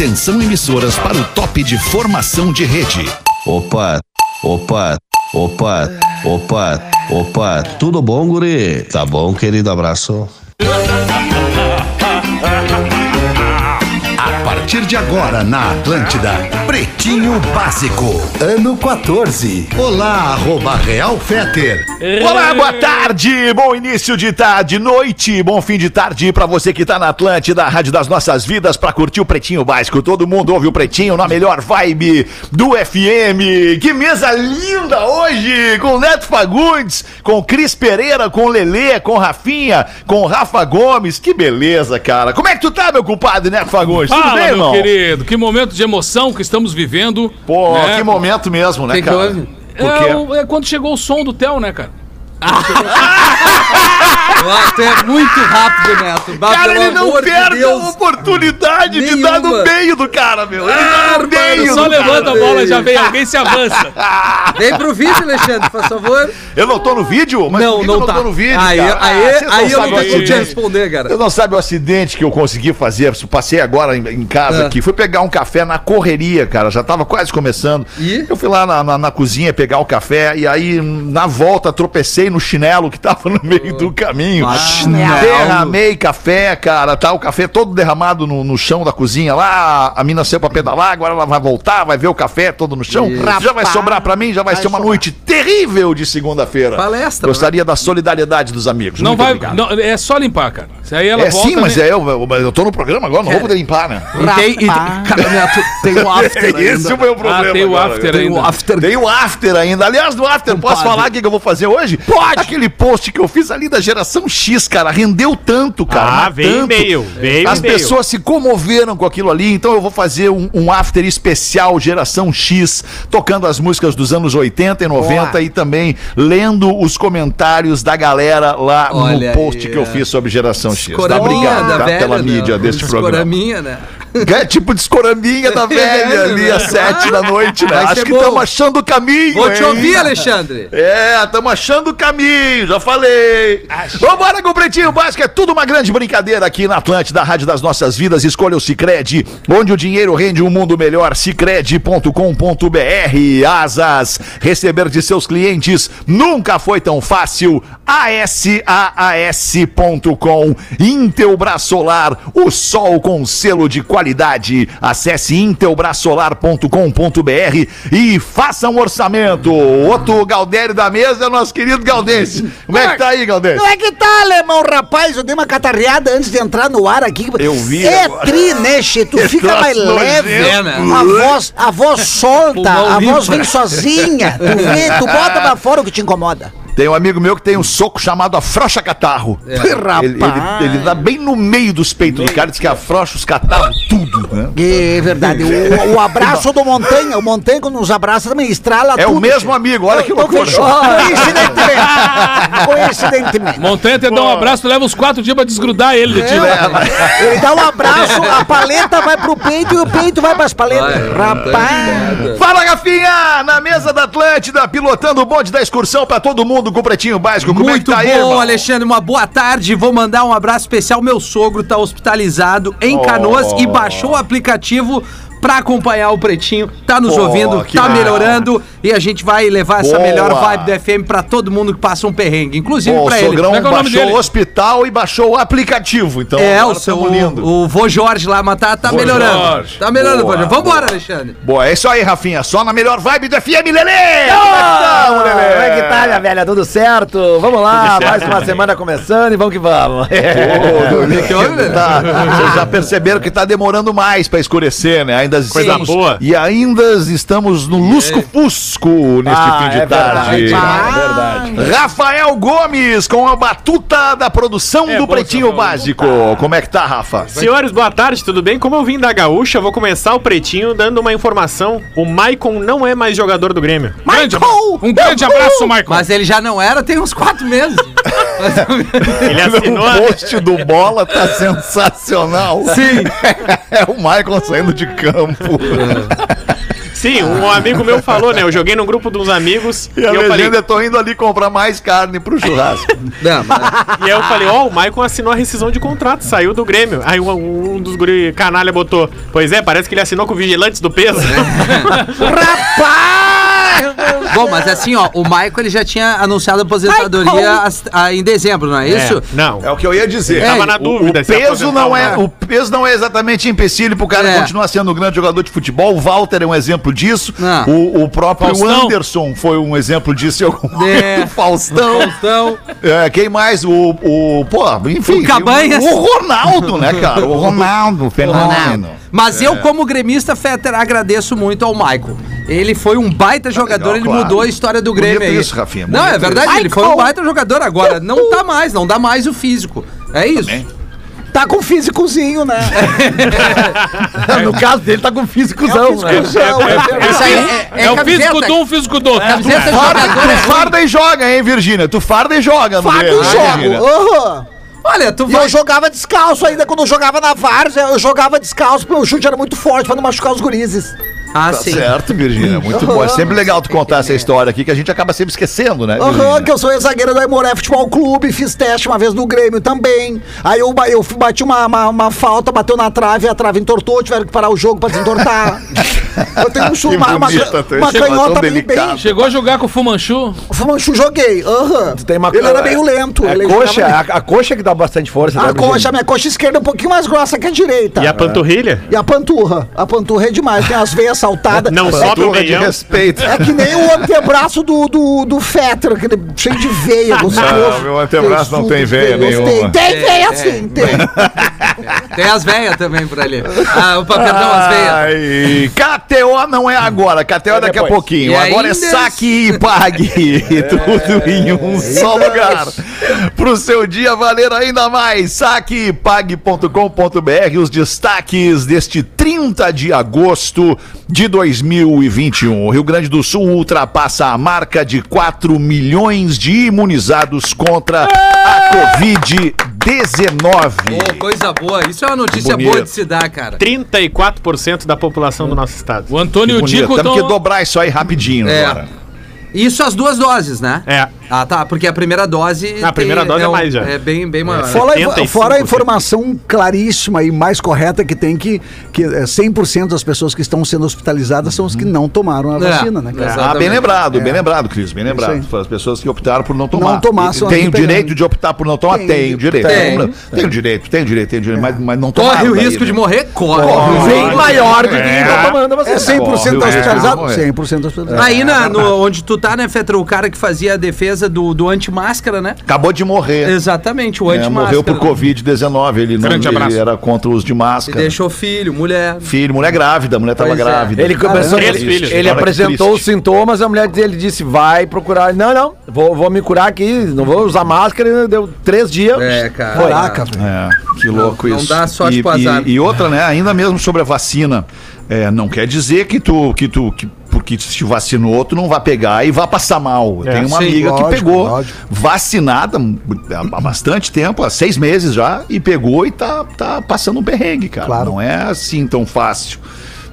Atenção emissoras para o top de formação de rede. Opa, opa, opa, opa, opa, tudo bom, guri? Tá bom, querido, abraço. A partir de agora na Atlântida, Pretinho Básico, ano 14. Olá, arroba Real Feter. Olá, boa tarde, bom início de tarde, noite, bom fim de tarde pra você que tá na Atlântida, a Rádio das Nossas Vidas, pra curtir o Pretinho Básico. Todo mundo ouve o Pretinho na melhor vibe do FM. Que mesa linda hoje, com Neto Fagundes, com Cris Pereira, com Lelê, com Rafinha, com Rafa Gomes. Que beleza, cara. Como é que tu tá, meu compadre Neto Fagundes? Tudo Fala, irmão? querido, que momento de emoção que estamos vivendo. Pô, né? que momento mesmo, né, cara? houve? Por quê? É, é quando chegou o som do Theo, né, cara? Tu é muito rápido, Neto. Bah, Cara, ele não amor de perde a oportunidade de Nenhuma. dar no meio do cara, meu. Ele dá no meio Só do levanta cara. a bola, já vem alguém se avança. Vem pro vídeo, Alexandre, por favor. Eu não tô no vídeo? Mas não, não eu não tá. tô no vídeo, aí, cara? aí, Ah, aí eu não sabem tô o conseguindo acidente. responder, cara. Eu não sabe o acidente que eu consegui fazer. Passei agora em, em casa Ah. aqui. Fui pegar um café na correria, cara. Já tava quase começando. E? Eu fui lá na, na- na cozinha pegar o café. E aí, na volta, tropecei no chinelo que tava no meio do caminho. Ah, Derramei café, cara. Tá o café todo derramado no, no chão da cozinha lá. A mina saiu pra pedalar. Agora ela vai voltar, vai ver o café todo no chão. Isso. Já vai sobrar pra mim. Já vai ser uma noite terrível de segunda-feira. Palestra, Gostaria da solidariedade dos amigos. Não Muito vai. não, é só limpar, cara. Se aí ela É volta. sim, mas né? é eu, eu, tô no programa agora, não vou poder limpar, né? E tem, e tem, cara, Neto, tem o after Esse é o ainda. meu problema. Ah, tem o after Tem ainda. o after. Tem o after ainda. Aliás, do after, posso falar o que que eu vou fazer hoje? Pode! Aquele post que eu fiz ali da geração X, cara, rendeu tanto, cara. Ah, veio e-mail, veio As pessoas se comoveram com aquilo ali, então eu vou fazer um, um after especial geração X, tocando as músicas dos anos 80 e 90 e também lendo os comentários da galera lá Olha no post aí, que eu é. fiz sobre geração X. Escoraminha Obrigado da tá? velha, pela né? mídia deste programa. Escoraminha, né? É tipo de escorambinha da velha É, ali né? às sete da noite, né? Vai Acho que estamos achando o caminho. Vou te hein? ouvir, Alexandre. É, estamos achando o caminho, já falei. Vambora com o Pretinho Básico, é tudo uma grande brincadeira aqui na Atlântida, Rádio das Nossas Vidas. Escolha o Cicred, onde o dinheiro rende um mundo melhor. Cicred.com.br. Asas, receber de seus clientes nunca foi tão fácil. ASAAS.com. Intelbras Solar, o sol com selo de qualidade. Acesse intelbrasolar.com.br e faça um orçamento. Outro Galdério da mesa é o nosso querido Galdense. Como é que tá aí, Galdense? Como é que tá, alemão, rapaz? Eu dei uma catarreada antes de entrar no ar aqui. Eu vi É agora. tri, né? Tu Que fica mais leve. nojento. né? A voz, a voz solta, a voz vem sozinha. Tu vê, tu bota pra fora o que te incomoda. Tem um amigo meu que tem um soco chamado afrocha catarro. Rapaz. Ele, ele, ele dá bem no meio dos peitos do cara, diz que afrocha os catarros tudo, né? É verdade. O, o abraço do Montanha, o Montanha quando nos abraça também estrala É tudo. o mesmo amigo, olha que loucura. Coincidentemente. Coincidentemente. Montanha te dá um abraço, tu leva uns quatro dias pra desgrudar ele de ti. né? Ele dá um abraço, a paleta vai pro peito e o peito vai pras paletas. Vai, Rapaz. Fala, Rafinha! Na mesa da Atlântida, pilotando o bonde da excursão pra todo mundo com o Pretinho Básico. Como Muito é tá bom, aí, irmão? Alexandre. Uma boa tarde. Vou mandar um abraço especial. Meu sogro tá hospitalizado em Canoas Oh. e baixou o aplicativo pra acompanhar o Pretinho. Tá nos Pô, ouvindo, que tá melhorando e a gente vai levar essa Boa. melhor vibe do FM pra todo mundo que passa um perrengue, inclusive Pô, o pra ele. sogrão Como é que é o baixou o hospital e baixou o aplicativo, então. É, o seu lindo. o vô Jorge lá, mas tá, tá Vô melhorando. Jorge. Tá melhorando, Boa, vô Jorge. Vambora, Alexandre. Boa, é isso aí, Rafinha. Só na melhor vibe do FM, Lelê! Como é que tamo, Lelê? Como é que tá, minha velha? Tudo certo? Vamos lá, mais uma semana começando e vamos que vamos. Ô, que Lelê? tá, Vocês já perceberam que tá demorando mais pra escurecer, né? Ainda Coisa estamos, boa. E ainda estamos no lusco-fusco neste Ah, fim de é tarde. verdade, é verdade. Rafael Gomes com a batuta da produção É do bom, Pretinho. Básico. Como é que tá, Rafa? Senhores, boa tarde, tudo bem? Como eu vim da Gaúcha, vou começar o Pretinho dando uma informação. O Maicon não é mais jogador do Grêmio. Grande abra- um grande abraço, Michael. Mas ele já não era tem uns quatro meses. Ele assinou O a... post do Bola tá sensacional. Sim. É o Michael saindo de campo. Sim, um amigo meu falou, né? Eu joguei num grupo de uns amigos E a eu falei, é tô indo ali comprar mais carne pro churrasco. Não, mas- E aí eu falei, ó, o Maicon assinou a rescisão de contrato, saiu do Grêmio. Aí um, um dos guri canalha botou, pois é, parece que ele assinou com o Vigilantes do Peso. Bom, mas assim, ó, o Michael ele já tinha anunciado a aposentadoria as- ah, em dezembro, não é isso? É, não. É o que eu ia dizer. Tava na O- dúvida O, se peso não é, o peso não é exatamente empecilho pro cara É. continuar sendo um grande jogador de futebol. O Walter é um exemplo disso. Não. O, o próprio Faustão. Anderson foi um exemplo disso. algum É. Faustão. Então, É, quem mais? O, o pô, enfim. O Cabanhas. O, o Ronaldo, né, cara? O Ronaldo, fenômeno. Mas eu, como gremista, Fetter, agradeço muito ao Michael. Ele foi um baita jogador, legal, ele claro. Mudou a história do Grêmio Bonito aí. isso, Rafinha, Não, é bonito verdade, isso. ele foi um baita jogador agora. Não tá mais, não dá mais o físico. É isso. Também. Tá com físicozinho, né? No caso dele, tá com físicozão, né? Físicozão, é verdade. Isso aí É, o camiseta. físico de um, físico do outro. Camiseta de Farda, jogador tu é ruim. farda e joga, hein, Virgínia? Tu farda e joga, no Fago Grêmio, e né, jogo. Virgínia? Aham. Olha, tu E eu jogava descalço ainda, quando eu jogava na Várzea, eu jogava descalço, porque o chute era muito forte pra não machucar os gurizes. Ah, Tá sim. certo, Virgínia. Muito bom. É sempre legal tu contar essa história aqui, que a gente acaba sempre esquecendo, né? Aham, Virgínia? que eu sou ex-zagueiro do Aimoré Futebol Clube, fiz teste uma vez no Grêmio também. Aí eu, eu bati uma, uma, uma falta, bateu na trave, a trave entortou, tiveram que parar o jogo pra desentortar. eu tenho um chu- Que uma, uma, bonita uma canhota bem, bem. Chegou a jogar com o Fumanchu? Fumanchu joguei, aham. Tem uma Ele era meio lento. É coxa, jogava- a, a coxa que dá bastante força. A né, coxa, a minha coxa esquerda é um pouquinho mais grossa que a direita. E a panturrilha? E a panturra. A panturra é demais, tem as veias saltadas. Não é, sobe o de meião. respeito. é que nem o antebraço do, do, do Fetter, aquele cheio de veia. Não, meu antebraço não tem veia nenhuma. Tem, tem veia sim, tem. Tem as veias também por ali. Ah, opa, perdão, as veias. KTO não é agora, KTO é daqui a pouquinho. E agora é saque e pague. Tudo em um só lugar. Pro seu dia valer ainda mais. Saquepague.com.br. Os destaques deste 30 de agosto de 2021. O Rio Grande do Sul ultrapassa a marca de 4 milhões de imunizados contra a Covid-19. Ô, coisa boa. Isso é uma notícia Bonito. boa de se dar, cara. 34% da população do nosso estado. O Antônio e o Temos que estão... dobrar isso aí rapidinho É. agora. Isso as duas doses, né? É. Ah, tá. Porque a primeira dose. A primeira dose é um- mais já. É bem, bem maior. Fora, 75%. fora a informação claríssima e mais correta que tem que, que é, 100% das pessoas que estão sendo hospitalizadas são os que não tomaram a É. vacina, né? cara? É. Ah, bem lembrado, bem lembrado, Cris, bem lembrado. as pessoas que optaram por não tomar. Não tomar, são tem as o direito de optar por não tomar? Tem. Tem, o direito. Tem. Tem. Tem o direito, tem o direito, tem o direito, mas, mas não tomar. Corre o risco de morrer? Corre. Bem maior do que quem É. tá tomando a vacina. É 100% Corre o risco de hospitalizado? morrer. 100% hospitalizado. Aí na, no, onde tu tá, né, Fetra, o cara que fazia a defesa do, do anti-máscara, né? Acabou de morrer. Exatamente, o É, anti-máscara. morreu por Covid-19. Ele, não, Grande ele abraço. era contra o uso de E máscara. deixou filho, mulher. Filho, mulher grávida, a mulher tava Pois é. grávida. Ele começou, Três ele, filhos. ele Olha que apresentou os triste. sintomas, a mulher dele disse: vai procurar. Não, não, vou, vou me curar aqui, não vou usar máscara. Deu três dias. É, cara. Caraca, velho. É, que louco não isso. dá sorte e, pro azar. E, e outra, né? Ainda mesmo sobre a vacina. É, não quer dizer que tu, que tu, que, porque se vacinou, tu não vai pegar e vai passar mal. É, Tem uma sim, amiga lógico, que pegou lógico. vacinada há bastante tempo, há seis meses já, e pegou e tá, tá passando um perrengue, cara. Claro. Não é assim tão fácil.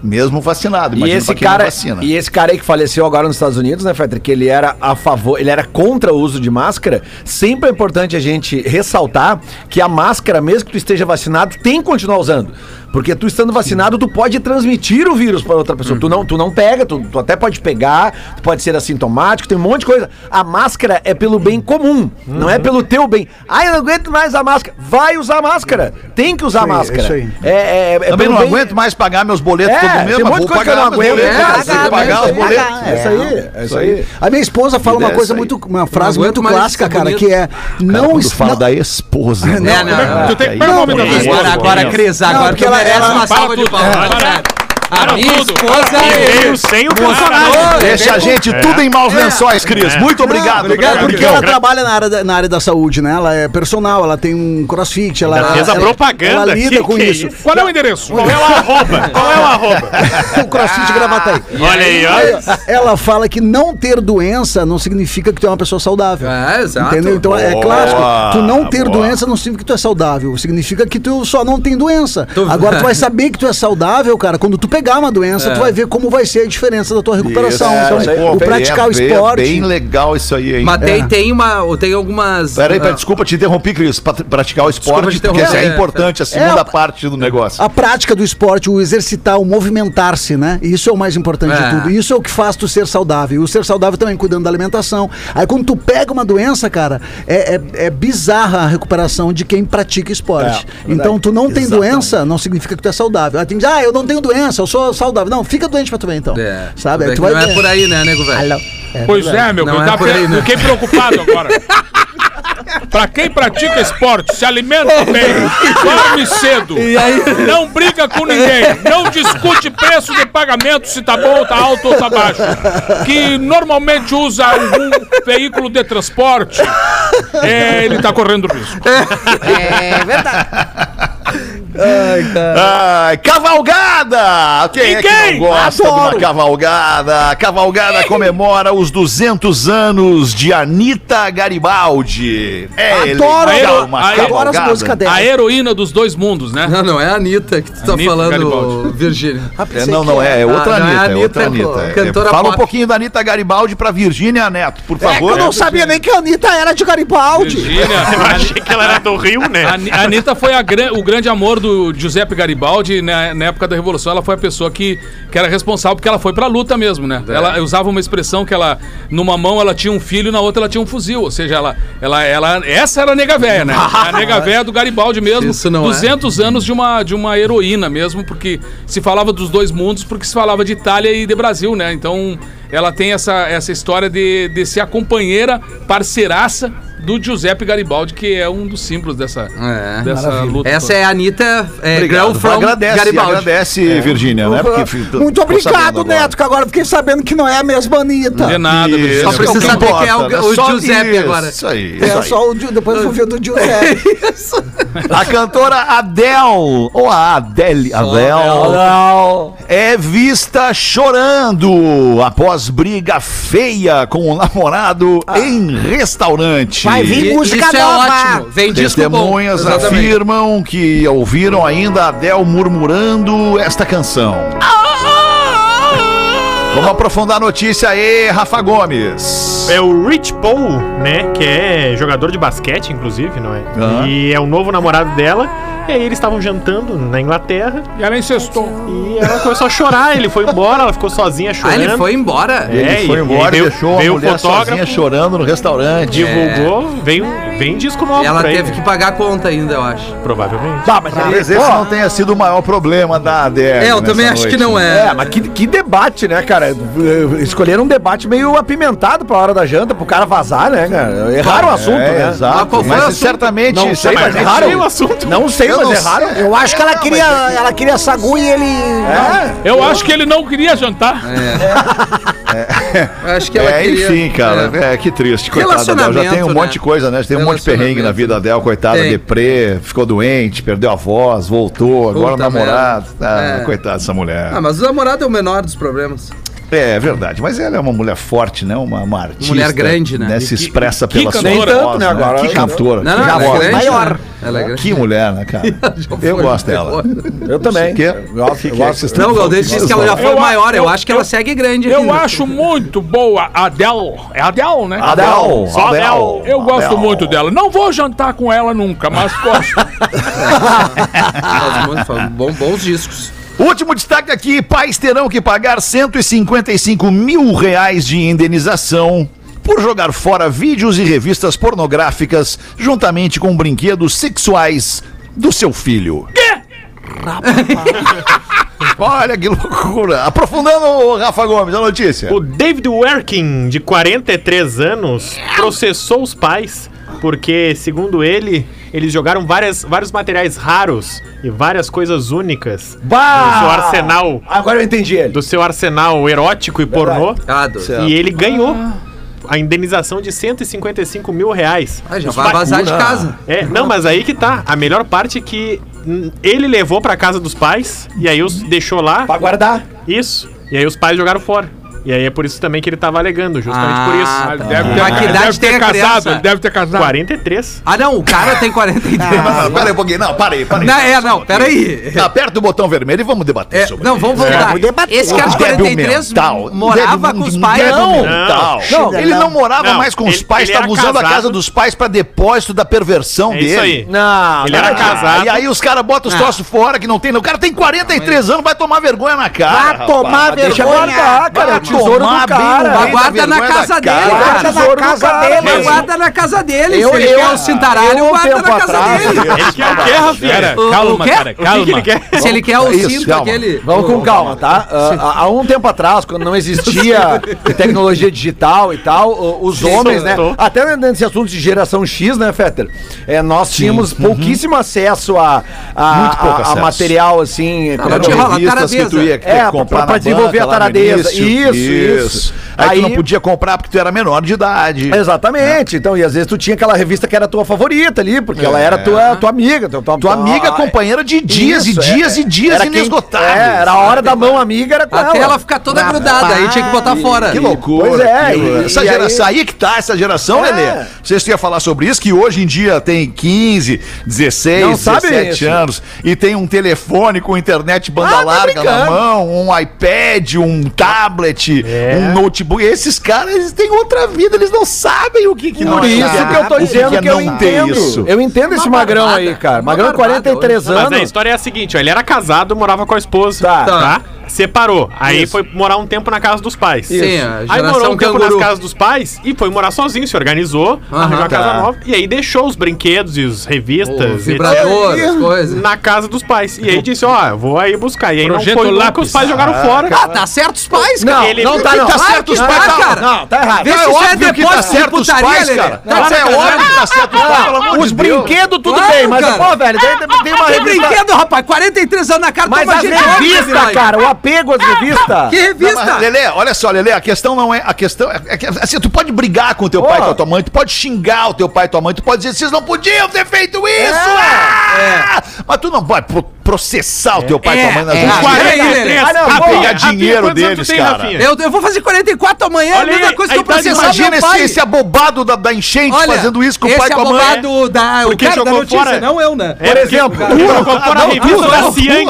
Mesmo vacinado. E Imagina esse, quem não cara, vacina. e esse cara aí que faleceu agora nos Estados Unidos, né, Fetter? Que ele era a favor, ele era contra o uso de máscara. Sempre é importante a gente ressaltar que a máscara, mesmo que tu esteja vacinado, tem que continuar usando. Porque tu estando vacinado, tu pode transmitir o vírus para outra pessoa. Tu, não, tu não pega, tu, tu até pode pegar, tu pode ser assintomático, tem um monte de coisa. A máscara é pelo bem comum, não é pelo teu bem. Ah, eu não aguento mais a máscara. Vai usar máscara. Tem que usar Isso aí, máscara. isso aí. É, é, é Também pelo não bem- aguento mais pagar meus boletos É, todo tem mês, um mas monte de vou coisa que eu não aguento. boletos. É, tem pagar os é, boletos. É isso aí, é isso aí. A minha esposa fala uma é coisa aí. muito, uma frase Não muito clássica, cara, que é não fala não- da esposa. Não, né? não, Tu tem que Aí, pegar o nome da não, tua não, esposa. Agora, agora, Cris, agora merece uma salva de palmas. Para. A minha tudo. esposa E veio sem o personagem. mostrou. Deixa a gente tudo em maus lençóis, Cris. Muito obrigado. Obrigado, porque ela trabalha na área, da, na área da saúde, né? Ela é personal, ela tem um crossfit, ela, Ainda fez a ela- propaganda Ela lida com que isso. isso? Qual é o endereço? Qual é o arroba? Qual é o arroba? o crossfit Gravataí. Olha aí, Aí, olha. ela fala que não ter doença não significa que tu é uma pessoa saudável. É, exato. Entendeu? Então é Boa, clássico. Tu não ter boa. doença não significa que tu é saudável. Significa que tu só não tem doença. Agora tu vai saber que tu é saudável, cara, quando tu pegar uma doença, tu vai ver como vai ser a diferença da tua recuperação. Isso, Então, isso aí, o pô, praticar o é bem- esporte. É bem legal isso aí, hein? Mas tem, tem uma. Tem algumas. Peraí, peraí, ah, desculpa te interromper, Cris. Pra praticar o esporte, te porque é É, importante, a segunda parte do negócio. A prática do esporte, o exercitar, o movimentar-se, né? Isso é o mais importante É. de tudo. Isso é o que faz tu ser saudável. E o ser saudável também cuidando da alimentação. Aí quando tu pega uma doença, cara, é, é, é bizarra a recuperação de quem pratica esporte. É, então tu não tem doença, não significa que tu é saudável. Aí tem que dizer, ah, eu não tenho doença, eu sou saudável. Não, fica doente pra tu ver então. É. Sabe? Tu vai não é ver. por aí, né, nego velho? Alô. É Pois verdade. é, meu, Não eu é por aí, né? fiquei preocupado agora. Pra quem pratica esporte, se alimenta bem, dorme cedo, não briga com ninguém, não discute preço de pagamento se tá bom, tá alto ou tá baixo, que normalmente usa algum veículo de transporte, é, ele tá correndo risco. É verdade. Ai, cavalgada! Quem é que não gosta de Adoro! uma cavalgada? A cavalgada comemora os 200 anos de Anitta Garibaldi. É Adoro! legal uma Adoro as cavalgada. músicas dela. A heroína dos dois mundos, né? Não, não é a Anitta que tu tá Anitta falando, Garibaldi. Virgínia. Ah, É, não, não é, é outra Ah, não é Anitta, é outra Anitta, Anitta. É, cantora Fala um pop. pouquinho da Anitta Garibaldi pra Virgínia Neto, por É que favor. eu não sabia nem que a Anitta era de Garibaldi. Virgínia, Eu achei que ela era do Rio, né? A Ani- a Anitta foi a gran- o grande amor do Giuseppe Garibaldi na, na época da Revolução. Ela foi a pessoa que, que era responsável porque ela foi pra luta mesmo, né? Ela usava uma expressão que ela, numa mão ela tinha um filho, na outra ela tinha um fuzil. Ou seja, ela, ela, ela essa era a nega véia, né? A nega véia do Garibaldi mesmo. Isso não é. 200 anos de uma, de uma heroína mesmo, porque se falava dos dois mundos, porque se falava de Itália e de Brasil, né? Então ela tem essa, essa história de, de ser a companheira, parceiraça do Giuseppe Garibaldi, que é um dos símbolos dessa, É. dessa luta. Essa é a Anitta é. Girl from agradece, Garibaldi. agradece, Virgínia, né? Porque Muito obrigado. Neto, que agora eu fiquei sabendo que não é a mesma Anitta. De nada, Isso, Virgínia. Só precisa é saber importa, quem é o- né? o Giuseppe isso, agora. Isso aí. É isso aí. só o depois eu vou ver o do Giuseppe. A cantora Adele, ou a Adele, Adele, é vista chorando após briga feia com o namorado em restaurante. Vai vir música Isso é nova. ótimo. Vem. Testemunhas afirmam que ouviram ainda a Adele murmurando esta canção. Vamos aprofundar a notícia aí, Rafa Gomes. É o Rich Paul, né? Que é jogador de basquete, inclusive, não é? Aham. E é o novo namorado dela. E aí eles estavam jantando na Inglaterra. E ela incestou. E ela começou a chorar. Ele foi embora, ela ficou sozinha Ah, chorando. ele foi embora? É, Ele foi e- embora e veio- deixou veio a mulher sozinha chorando no restaurante. Divulgou, vem, vem disco novo Ela pra teve ele. que pagar a conta ainda, eu acho. Provavelmente. Tá, mas Talvez esse não tenha sido o maior problema da Adele. É, eu também acho noite, que não é. É, mas que, que debate, né, cara? Escolheram um debate meio apimentado pra hora da janta, pro cara vazar, né, cara? Erraram o assunto, É, né? Exato. Mas qual foi o Mas assunto? certamente. Não sei, mas erraram. o assunto. Não sei, Eu mas erraram. Eu acho que ela queria, ela queria sagu e ele. É. Eu acho que ele não queria jantar. Eu acho que ela É, queria... enfim, cara, é. que triste. Coitada da Adele. Já tem um Relacionamento, monte de né? coisa, né? Tem um monte de perrengue na vida da Adele, coitada, Tem. deprê, ficou doente, perdeu a voz, voltou, agora o Puta namorado. merda. Ah, É. Coitada dessa mulher. Ah, mas o namorado é o menor dos problemas. É, é verdade, mas ela é uma mulher forte, né? Uma, uma artista. Mulher grande, né? Se E que- expressa que pela sua cantora. voz, Nem tanto, né, agora. Que cantora. Não, não, que ela é grande. maior. né? Ela é grande. Que mulher, né, cara? Eu foi, gosto dela. Eu também. Que? Eu gosto, Que eu que é gosto. Não, o Galdês disse que ela já foi Eu a- maior. Eu, eu- acho que ela segue grande Eu ainda. acho muito boa a Adele. É a Adele, né? Adele, Só Adele. Adele. Eu gosto Adele. muito dela. Não vou jantar com ela nunca, mas gosto. Bons discos. Último destaque aqui: pais terão que pagar 155 mil reais de indenização por jogar fora vídeos e revistas pornográficas juntamente com brinquedos sexuais do seu filho. Olha que loucura. Aprofundando, Rafa Gomes, a notícia. O David Werking, de 43 anos, processou os pais porque, segundo ele, eles jogaram várias, vários materiais raros e várias coisas únicas do seu arsenal, Agora eu entendi ele. do seu arsenal erótico e pornô. Ah, do... E ele ganhou a indenização de 155 mil reais. Ah, já Os vai pa- vazar de casa. É, não, mas aí que tá. A melhor parte é que ele levou pra casa dos pais e aí os deixou lá. Pra guardar. Isso. E aí os pais jogaram fora. E aí é por isso também que ele tava alegando, justamente ah, por isso. Tá. Ele deve ter, ter casado, ele deve ter casado. 43. Ah, não, o cara tem 43. Ah, pera aí um pouquinho. Não, para aí, para aí. Não, é, não, pera aí. Tá, aperta o botão vermelho e vamos debater é, sobre Não, vamos é. voltar. Vamos debater. Esse cara de 43 mental, morava com os pais. Não, não, não, ele não morava não, mais com ele, os pais, estava usando casado. a casa dos pais pra depósito da perversão é dele. Isso aí. Não, ele era casado. E aí os caras botam os troços fora que não tem. O cara tem 43 anos, vai tomar vergonha na cara. Vai tomar vergonha. Deixa cara tesouro do cara. Bem, guarda na casa dele, cara. Guarda na casa dele. Guarda na casa dele. Eu, eu, o cintaralho, guarda na casa dele. Ele quer o quê, Rafinha? Calma, cara, calma. Se ele quer o cinto aquele... Vamos com calma, tá? Ah, há um tempo atrás, quando não existia tecnologia digital e tal, os homens, né? Até nesse assunto de geração X, né, Fetter? É, nós tínhamos uhum. pouquíssimo acesso a, material, assim, para não que tu ia é, desenvolver a taradeza. Isso, isso. Aí, aí tu não podia comprar porque tu era menor de idade. Exatamente. Né? Então, e às vezes tu tinha aquela revista que era tua favorita ali, porque é. ela era é. tua, tua amiga. Tua, tua, tua amiga, companheira de dias isso, e dias é. e dias inesgotáveis. Quem, é, era a hora da mão amiga, era com Até ela, ela ficar toda ah, grudada, aí tinha que botar fora. Que loucura. Pois é. E, essa e geração, aí... aí... que tá essa geração, é. Lelê. Não sei se tu ia falar sobre isso, que hoje em dia tem 15, 16, não 17 anos e tem um telefone com internet banda ah, tá larga na mão, um iPad, um tablet, é. um notebook. Esses caras, eles têm outra vida, eles não sabem o que que não Por isso que eu tô dizendo que, é que, eu entendo. Isso. Eu entendo esse magrão aí, cara. Magrão, barbada, 43 hoje. anos. Mas a história é a seguinte, ó, ele era casado, morava com a esposa, tá? tá? tá? separou. Aí Isso. foi morar um tempo na casa dos pais. Sim, a Aí morou um tempo na nas casas dos pais e foi morar sozinho, se organizou, uh arranjou tá. a casa nova e aí deixou os brinquedos e as revistas, os vibradores, coisas. Na casa dos pais. E aí disse: "Ó, oh, vou aí buscar". E aí Projeto não foi lá que os pais jogaram ah, fora. Ah, tá certo os pais, cara. Não, ele não tá não. Tá certo os pais, tá, cara. Não, tá errado. Vê se é, é depois tá, é tá certo os pais, cara. É tá certo os pais, Os brinquedos tudo bem, mas pô, velho, tem uma ah, revista. brinquedo, rapaz, 43 anos na cara, mas a revista, cara, apego às revistas. Que revista? Lele? Olha só, Lele. a questão não é. A questão é, é que, assim, tu pode brigar com o teu oh. pai e oh. com a tua mãe, tu pode xingar o teu pai e tua mãe, tu pode dizer, vocês não podiam ter feito isso! É. Ah! É. Mas tu não vai processar o teu pai e a é, mãe na justiça. 43. Ah, não, dinheiro deles, tem, cara. Eu, eu vou fazer 44 amanhã, é Olha, a mesma coisa que eu processar Imagina meu pai. Esse, esse abobado da, da enchente Olha, fazendo isso com o pai com a mãe. Esse abobado da... O cara da notícia, fora. não eu, né? É, Por exemplo...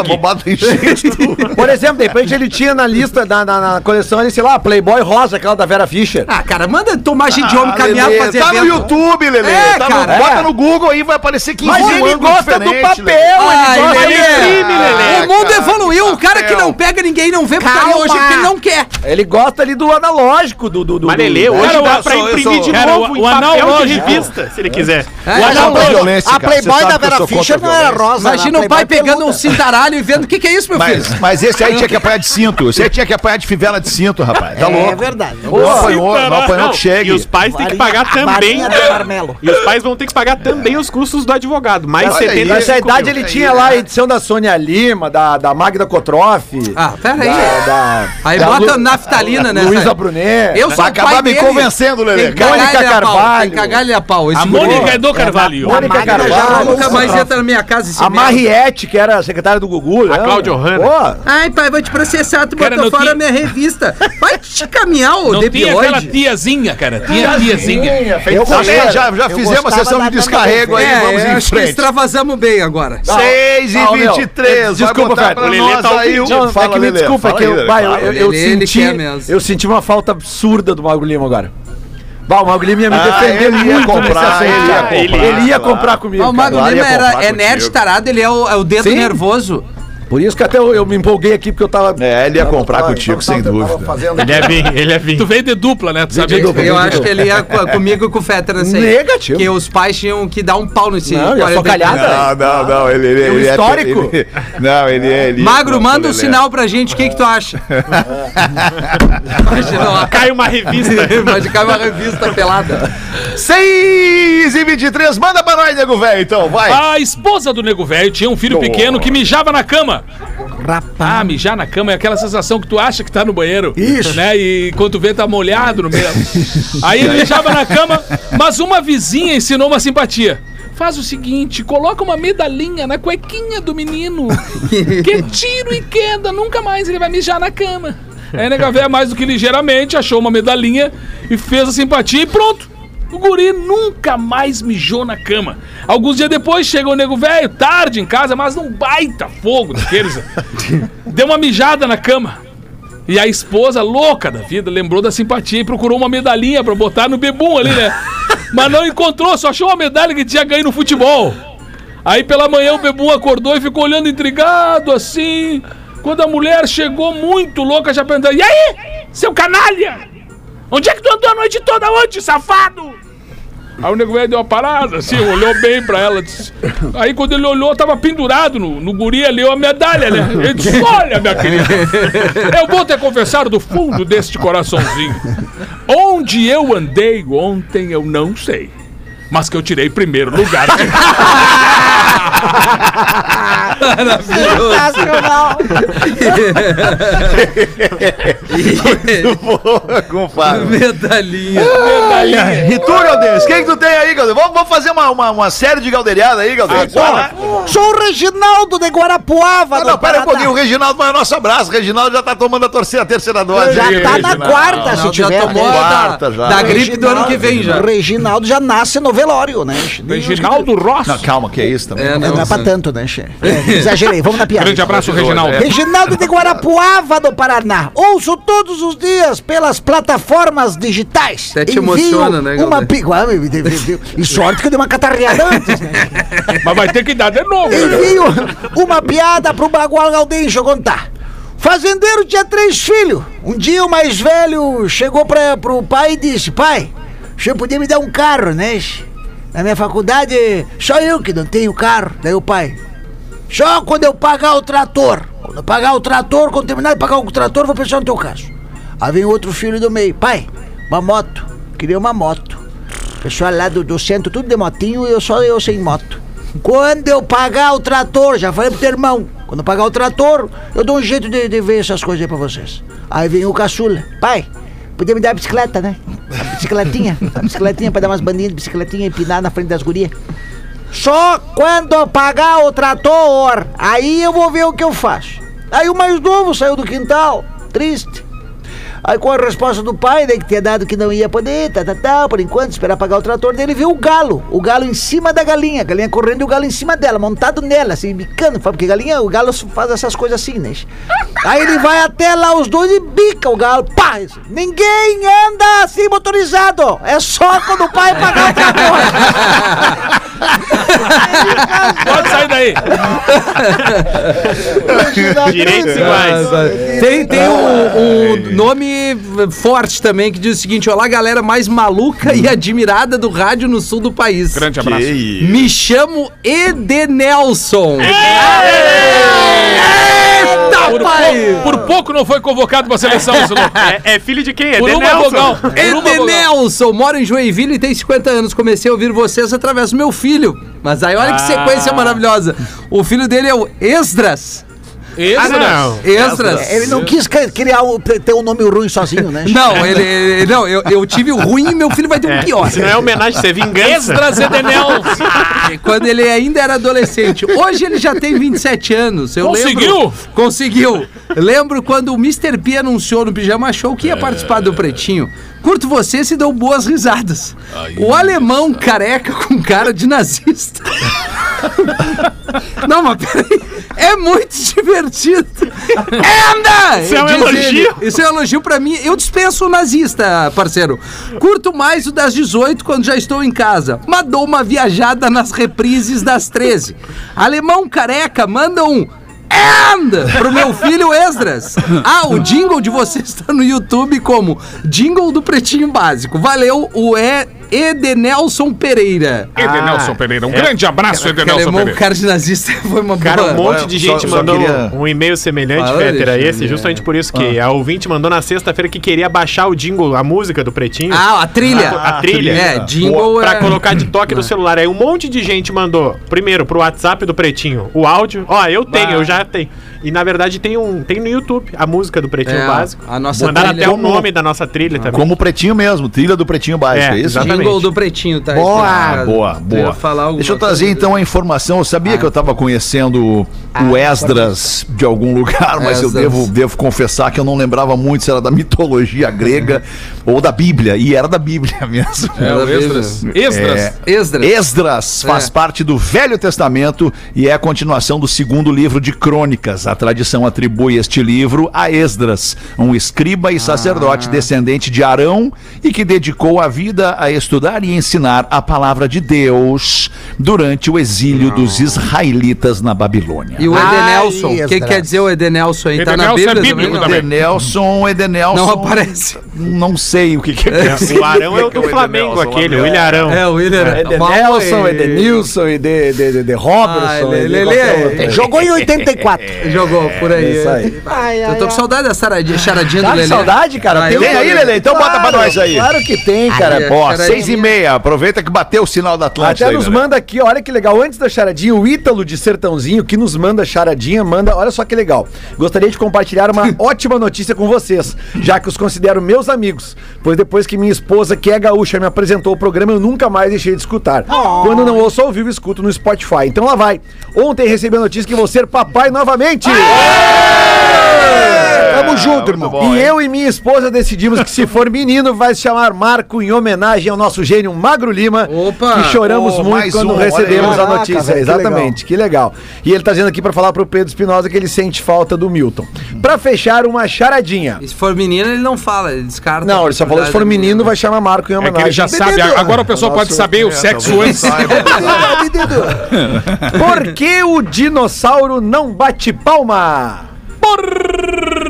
Abobado enchente. Por exemplo, de repente ele tinha na lista, na coleção ali, sei lá, Playboy Rosa, aquela da Vera Fischer. Ah, cara, manda tomar gente de homem ah, caminhar pra fazer Tá no YouTube, Lelê. Tá bota no Google aí, vai aparecer que Mas ele gosta do papel, ele gosta é. crime, Lelê. Ah, o mundo evoluiu. Um cara que não pega ninguém não vê porque tá hoje porque ele não quer. Ele gosta ali do analógico do. do, do Mas Lelê, né? hoje Cara, dá pra sou- imprimir sou- de Cara, novo o- em o papel de revista, se ele quiser. É. O a Playboy da Vera Fischer não era rosa. Imagina o pai pegando um cintaralho e vendo o que, que é isso, meu filho. Mas, esse aí tinha que apanhar de cinto. Esse aí tinha que apanhar de fivela de cinto, rapaz. Tá louco. É verdade. Não né? apanhou, não que chegue. E os pais têm que pagar também. Né? E os pais vão ter que pagar também os custos do advogado. Mais Olha Nessa idade ele tinha lá a edição da Sônia Lima, da, da Magda Kotroff. Ah, pera aí. Da, da, aí da bota Lu, naftalina, né? Luísa Brunet. Eu sou Vai acabar me dele. convencendo, Lele. Mônica Carvalho. Tem cagar a pau. A Mônica é do Carvalho. Mônica Carvalho. Nunca mais entra na minha casa esse A Mariette, que era a secretária do Gugu. A Cláudia Hanna. Ai, pai, vou te processar, tu botou fora minha revista. Vai te caminhar, ô Não tinha aquela tiazinha, cara. Tinha tiazinha. Eu já fizemos a sessão de descarrego aí, vamos é, em frente. extravasamos bem agora. 6 e 20. 23, é, desculpa, cara. O Lelê tá aí. É fala, é que me Lelê, desculpa, fala, é que eu, eu, eu, senti, é eu senti uma falta absurda do Mago Lima agora. Bah, o Mago Lima ia me defender ah, ele muito ia comprar, ele ia comprar, ele ia comprar, ele ia comprar comigo. O Mago Lima era, é nerd tarado, ele é o, é o dedo Sim. nervoso. Por isso que até eu, eu, me empolguei aqui, porque eu tava. É, ele ia comprar tava, contigo, tava, sem dúvida. Ele é bem, ele é bem. Tu veio de dupla, né? Tu sabia? Dupla, eu acho que ele ia comigo e com o Fetter nessa aí. Assim, Negativo. Que os pais tinham que dar um pau nesse. Não, ia só calhada. Não, não, não. Ele, ele, é ele é histórico? Não, ele é. Ele é Magro, manda um sinal pra gente, o que, que tu acha? Imagina, ó. Cai uma revista. Imagina, cai uma revista pelada. 6 e 23, manda pra nós, nego velho, então, vai. A esposa do nego velho tinha um filho pequeno que mijava na cama. Rapaz. Ah, mijar na cama é aquela sensação que tu acha que tá no banheiro. Isso. Né? E quando tu vê, tá molhado no meio. Aí ele mijava na cama, mas uma vizinha ensinou uma simpatia faz o seguinte, coloca uma medalhinha na cuequinha do menino, que tiro e queda, nunca mais ele vai mijar na cama. Aí a nega véia, mais do que ligeiramente, achou uma medalhinha e fez a simpatia e pronto. O guri nunca mais mijou na cama. Alguns dias depois chega o nego velho, tarde em casa, mas num baita fogo daqueles. Deu uma mijada na cama. E a esposa, louca da vida, lembrou da simpatia e procurou uma medalhinha pra botar no bebum ali, né? Mas não encontrou, só achou uma medalha que tinha ganho no futebol. Aí pela manhã o bebum acordou e ficou olhando intrigado assim. Quando a mulher chegou muito louca, já perguntou: E aí, seu canalha? Onde é que tu andou a noite toda ontem, safado? Aí o nego velho deu uma parada, assim, olhou bem pra ela. Disse... Aí quando ele olhou, tava pendurado no, no guri ali, a medalha, né? Ele disse: Olha, minha querida, eu vou te confessar do fundo deste coraçãozinho. Onde eu andei ontem, eu não sei. Mas que eu tirei primeiro lugar. Sensacional. Boa, compadre. Medalhinha. E tu, Galdês? Quem que tu tem aí, Galdês? Vamos, vamos fazer uma, uma, uma série de galderiada aí, Galdês? Ó, sou o Reginaldo de Guarapuava. Ah, do não, pera um pouquinho, o Reginaldo vai o nosso abraço. O Reginaldo já tá tomando a, torcida, a terceira dose. Já aí, tá na Reginaldo. quarta, se Não, já tiver. tomou né? da, Quarta já. da gripe do ano que vem já. O Reginaldo já nasce no velório, né? Reginaldo Ross. Não, calma, que é isso também. É, Não, não, não é pra tanto, né, chefe? É, exagerei, vamos na piada. Grande abraço, Reginaldo. Reginaldo de Guarapuava, do Paraná. Ouço todos os dias pelas plataformas digitais. Até te Envio emociona, né, Uma Galdeiro? pi... Me- me- me- E sorte que eu dei uma catarreada antes, né? Mas vai ter que dar de novo. né? Envio uma piada pro Bagual eu contar. Fazendeiro tinha três filhos. Um dia o mais velho chegou pra, pro pai e disse: Pai, o senhor podia me dar um carro, né? Na minha faculdade, só eu que não tenho carro. Daí o pai: Só quando eu pagar o trator. Quando eu pagar o trator, quando terminar de pagar o trator, vou pensar no teu caso. Aí vem outro filho do meio: Pai, uma moto. Queria uma moto. Pessoal lá do, do centro, tudo de motinho, eu só eu sem moto. Quando eu pagar o trator, já falei pro teu irmão, quando eu pagar o trator, eu dou um jeito de, de ver essas coisas aí pra vocês. Aí vem o caçula, pai, podia me dar a bicicleta, né? A bicicletinha, a bicicletinha pra dar umas bandinhas de bicicletinha e empinar na frente das gurias. Só quando pagar o trator, aí eu vou ver o que eu faço. Aí o mais novo saiu do quintal, triste. Aí com a resposta do pai, né, que tinha dado que não ia poder, tá, tá, tá, por enquanto, esperar pagar o trator dele, viu o galo. O galo em cima da galinha, a galinha correndo e o galo em cima dela, montado nela, assim, bicando, porque galinha, o galo faz essas coisas assim, né? Aí ele vai até lá, os dois, e bica o galo, pá! isso. Ninguém anda assim motorizado, é só quando o pai pagar o trator. Pode sair daí. Direitos iguais. Tem, tem um, um nome forte também que diz o seguinte: Olá, galera mais maluca e admirada do rádio no sul do país. Grande abraço. Me chamo Edenelson. Eita, Por, pai! pou- por pouco não foi convocado pra seleção. É, é filho de quem? É Por uma Denelson. vogal. Por uma vogal. Edenelson, moro em Joinville e tenho 50 anos. Comecei a ouvir vocês através do meu filho. Mas aí olha que sequência maravilhosa. O filho dele é o Esdras. Extras. Ah, não. Esdras. Ele não quis cri- criar o, ter um nome ruim sozinho, né? Não, ele, ele- não, eu, eu tive o ruim e meu filho vai ter um pior. Se não é homenagem, isso é vingança. Extras Edenel. Quando ele ainda era adolescente. Hoje ele já tem 27 anos. Eu Conseguiu? Lembro, conseguiu. Lembro quando o Mr. P anunciou no Pijama Show que ia participar do Pretinho. Curto você se deu boas risadas. o alemão careca com cara de nazista. Não, mas peraí. É muito divertido. Anda! Isso é um elogio? ele. Isso é um elogio pra mim. Eu dispenso o nazista, parceiro. Curto mais o das 18 quando já estou em casa. Mas dou uma viajada nas reprises das 13. Alemão careca, manda um. And pro meu filho Esdras. Ah, o jingle de você está no YouTube como Jingle do Pretinho Básico. Valeu, o E. Edenelson Pereira. Edenelson Pereira. Um é. grande abraço, Edenelson alemão, Pereira. cara de nazista foi uma Cara, um boa. monte de Só- gente só mandou queria- um e-mail semelhante, Fala, Peter, a esse, justamente por isso que a ouvinte mandou na sexta-feira que queria baixar o jingle, a música do Pretinho. Ah, a trilha. a trilha. É, jingle Pra é... colocar de toque no celular. Aí um monte de gente mandou, primeiro, pro WhatsApp do Pretinho, o áudio. Ó, eu tenho, eu já tenho. E na verdade tem um tem no YouTube a música do Pretinho É, Básico. a nossa Mandaram até o nome da nossa trilha também. Como o pretinho mesmo, trilha do pretinho baixo, é, É, isso? exatamente. jingle do Pretinho, tá? Boa, Ah, boa, boa. Deixa eu trazer então a informação. Eu sabia que eu estava conhecendo o Esdras de algum lugar, mas eu Esdras. devo, devo confessar que eu não lembrava muito se era da mitologia grega ou da Bíblia. E era da Bíblia mesmo. É, o Esdras. Esdras. É, Esdras. Esdras faz É. parte do Velho Testamento e é a continuação do segundo livro de Crônicas. A tradição atribui este livro a Esdras, um escriba e sacerdote descendente de Arão e que dedicou a vida a estudar e ensinar a palavra de Deus durante o exílio dos israelitas na Babilônia. E o Edenelson, o que, quer dizer o Edenelson aí? Tá na Edenelson é Bíblia bíblico não? também. Edenelson, Edenelson. Não aparece. Não sei o que, que é. O Arão é o do Flamengo, aquele, o William Arão. É, o William. Edenelson, Edenilson e de, de, de, de Robertson. Ah, de ele- ele qualquer é- aí. Jogou em 84. Jogou por aí. Isso aí. Ai, Eu tô com saudade da saradinha, charadinha Tá do com Lelê. saudade, cara? Ah, Tem eu aí, Lele? Então bota pra nós aí. Claro que tem, cara. é. Ó, charadinha. seis e meia. Aproveita que bateu o sinal da Atlântica. Até aí, nos Lelê. manda aqui, olha que legal. Antes da charadinha, o Ítalo de Sertãozinho, que nos manda charadinha, manda. Olha só que legal. Gostaria de compartilhar uma ótima notícia com vocês, já que os considero meus amigos. Pois depois que minha esposa, que é gaúcha, me apresentou o programa, eu nunca mais deixei de escutar. Quando não ouço ao vivo, escuto no Spotify. Então lá vai. Ontem recebi a notícia que vou ser papai novamente. 去。Yeah! Tamo junto, irmão. bom, e hein? eu e minha esposa decidimos que se for menino, vai se chamar Marco em homenagem ao nosso gênio Magro Lima. Opa! Que choramos Oh, muito quando um, recebemos a Caraca, notícia. velho, que Exatamente, que legal. E ele tá dizendo aqui pra falar pro Pedro Espinosa que ele sente falta do Milton. Pra fechar, uma charadinha. E se for menina, ele não fala, ele descarta. Não, ele só falou se for menino, vai chamar Marco em É que homenagem. ele já sabe. Agora o pessoal pode saber o sexo antes. Por que o dinossauro não bate palma?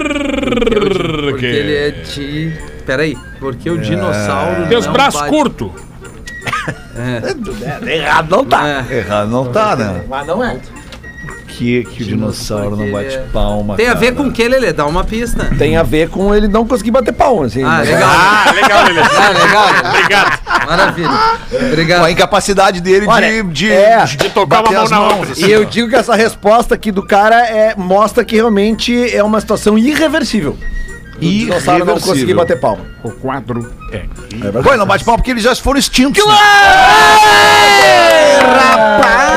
Porque ele é de. Peraí, porque o dinossauro. Tem os braços bate- curtos. Errado não tá. É. Errado não tá, né? Mas não é. Que, que o dinossauro não bate palma. Tem a ver cara. com o que, Lelê? Dá uma pista. Tem a ver com ele não conseguir bater palma, assim. Ah, Mas- legal. Ah, legal, Lelê. Ah, legal. Obrigado. Maravilha. Obrigado. A incapacidade dele Olha, de, de, é, de tocar uma mão na outra. assim. E eu digo que essa resposta aqui do cara é, mostra que realmente é uma situação irreversível. O dinossauro não conseguir bater palma. O quadro é. Pô, ele não bate palma porque eles já foram extintos. né?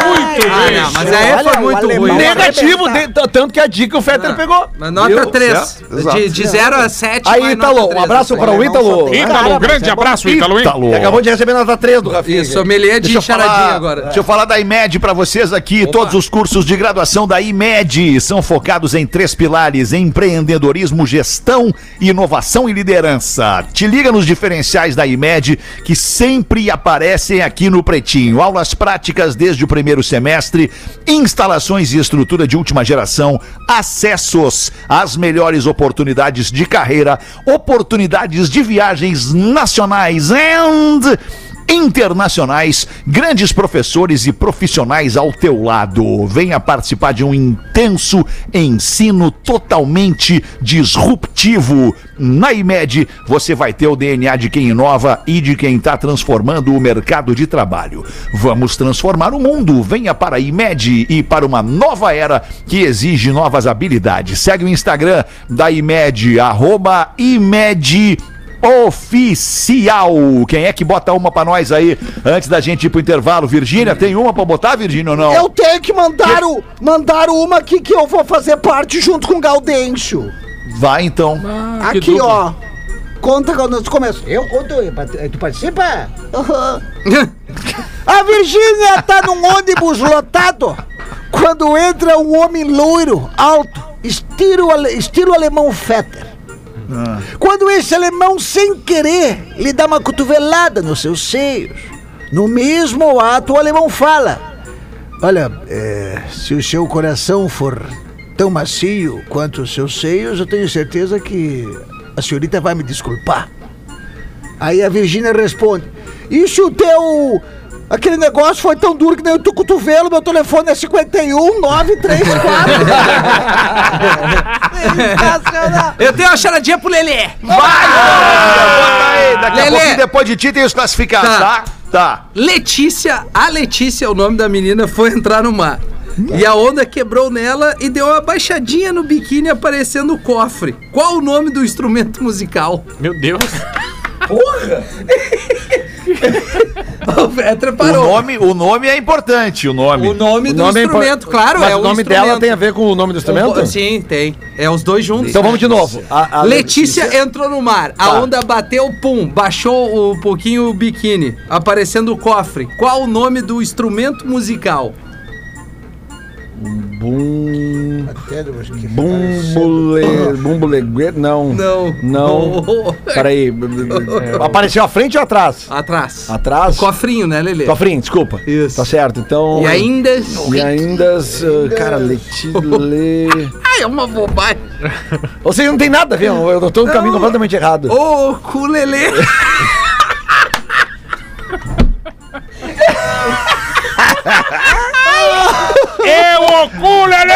Muito Ah, bem. não, mas aí Olha, foi muito ruim. Negativo, de- tanto que a dica o Fetter pegou. Nota Viu? 3. Certo, exato. De, de 0 a 7. Aí, Ítalo, um abraço para o Ítalo. Ítalo, um grande é abraço, Ítalo, hein? Ítalo. Que acabou de receber nota 3 do Rafinha. Isso, sommelier de Deixa eu, charadinha falar, agora. deixa eu falar da IMED pra vocês aqui. Todos os cursos de graduação da IMED são focados em três pilares: empreendedorismo, gestão, inovação e liderança. Te liga nos diferenciais da IMED que sempre aparecem aqui no Pretinho. Aulas práticas desde o primeiro semestre, instalações e estrutura de última geração, acessos às melhores oportunidades de carreira, oportunidades de viagens nacionais and internacionais, grandes professores e profissionais ao teu lado. Venha participar de um intenso ensino totalmente disruptivo. Na IMED, você vai ter o DNA de quem inova e de quem está transformando o mercado de trabalho. Vamos transformar o mundo. Venha para a IMED e para uma nova era que exige novas habilidades. Segue o Instagram da IMED, arroba IMED oficial. Quem é que bota uma pra nós aí antes da gente ir pro intervalo? Virgínia, tem uma pra botar, Virgínia, ou não? Eu tenho que mandar, o, mandar uma aqui que eu vou fazer parte junto com o Gaudêncio. Vai então. que aqui, ó. Conta quando tu começa. Eu conto, tu participa? Aham. A Virgínia tá num ônibus lotado quando entra um homem loiro, alto, estilo, ale- estilo alemão Fetter. Quando esse alemão, sem querer, lhe dá uma cotovelada nos seus seios. No mesmo ato, o alemão fala: Olha, é, se o seu coração for tão macio quanto os seus seios, eu tenho certeza que a senhorita vai me desculpar. Aí a Virgínia responde: E se o teu. Aquele negócio foi tão duro que nem o teu cotovelo, meu telefone é 51 934. Sensacional. Eu tenho uma charadinha pro Lelê. Vai! Bota aí, daqui a Lelê. pouquinho depois de ti tem os classificados, tá? Tá. Tá. Letícia, a Letícia, o nome da menina, foi entrar no mar. E a onda quebrou nela e deu uma baixadinha no biquíni aparecendo o cofre. Qual o nome do instrumento musical? Meu Deus. o Vetra O parou. nome, o nome é importante, o nome. O nome O do nome é instrumento, impor- claro, Mas é o nome dela tem a ver com o nome do instrumento? O- Sim, tem. É os dois juntos. Então vamos de novo. A- a Letícia, entrou no mar. A Tá. onda bateu, pum, baixou um pouquinho o biquíni, aparecendo o cofre. Qual o nome do instrumento musical? Bum. Bumbule. Bumbule. Não. Não. Não. Peraí. Apareceu à frente ou atrás? Atrás. Atrás? O cofrinho, né, Lelê? Cofrinho, desculpa. Isso. Tá certo, então. E ainda. E ainda. uh, Cara. Ai, é uma bobagem. Vocês não tem nada a ver, eu tô no caminho completamente errado. Ô, culelê. Eu oculele!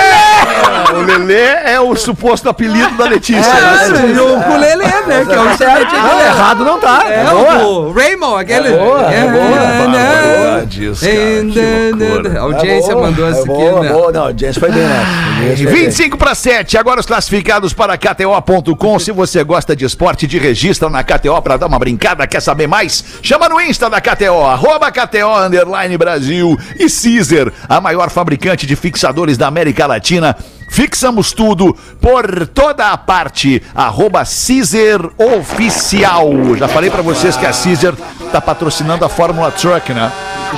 O Lelê é o suposto apelido da Letícia. É, e o culelê, né? Que é o certo. Não, errado não tá. É, boa. o Raymond, aquele. boa, é boa, boa disso, cara, que loucura. A audiência É boa, mandou é essa aqui, boa, né? boa. Não, a audiência foi bem, né? A audiência foi bem. 25 para 7, agora os classificados para KTO.com. Se você gosta de esporte, te registra na KTO para dar uma brincada. Quer saber mais? Chama no Insta da KTO, arroba KTO Underline Brasil e Caesar, a maior fabricante de fixadores da América Latina. Fixamos tudo por toda a parte. Arroba Caesar Oficial. Já falei para vocês que a Caesar tá patrocinando a Fórmula Truck, né?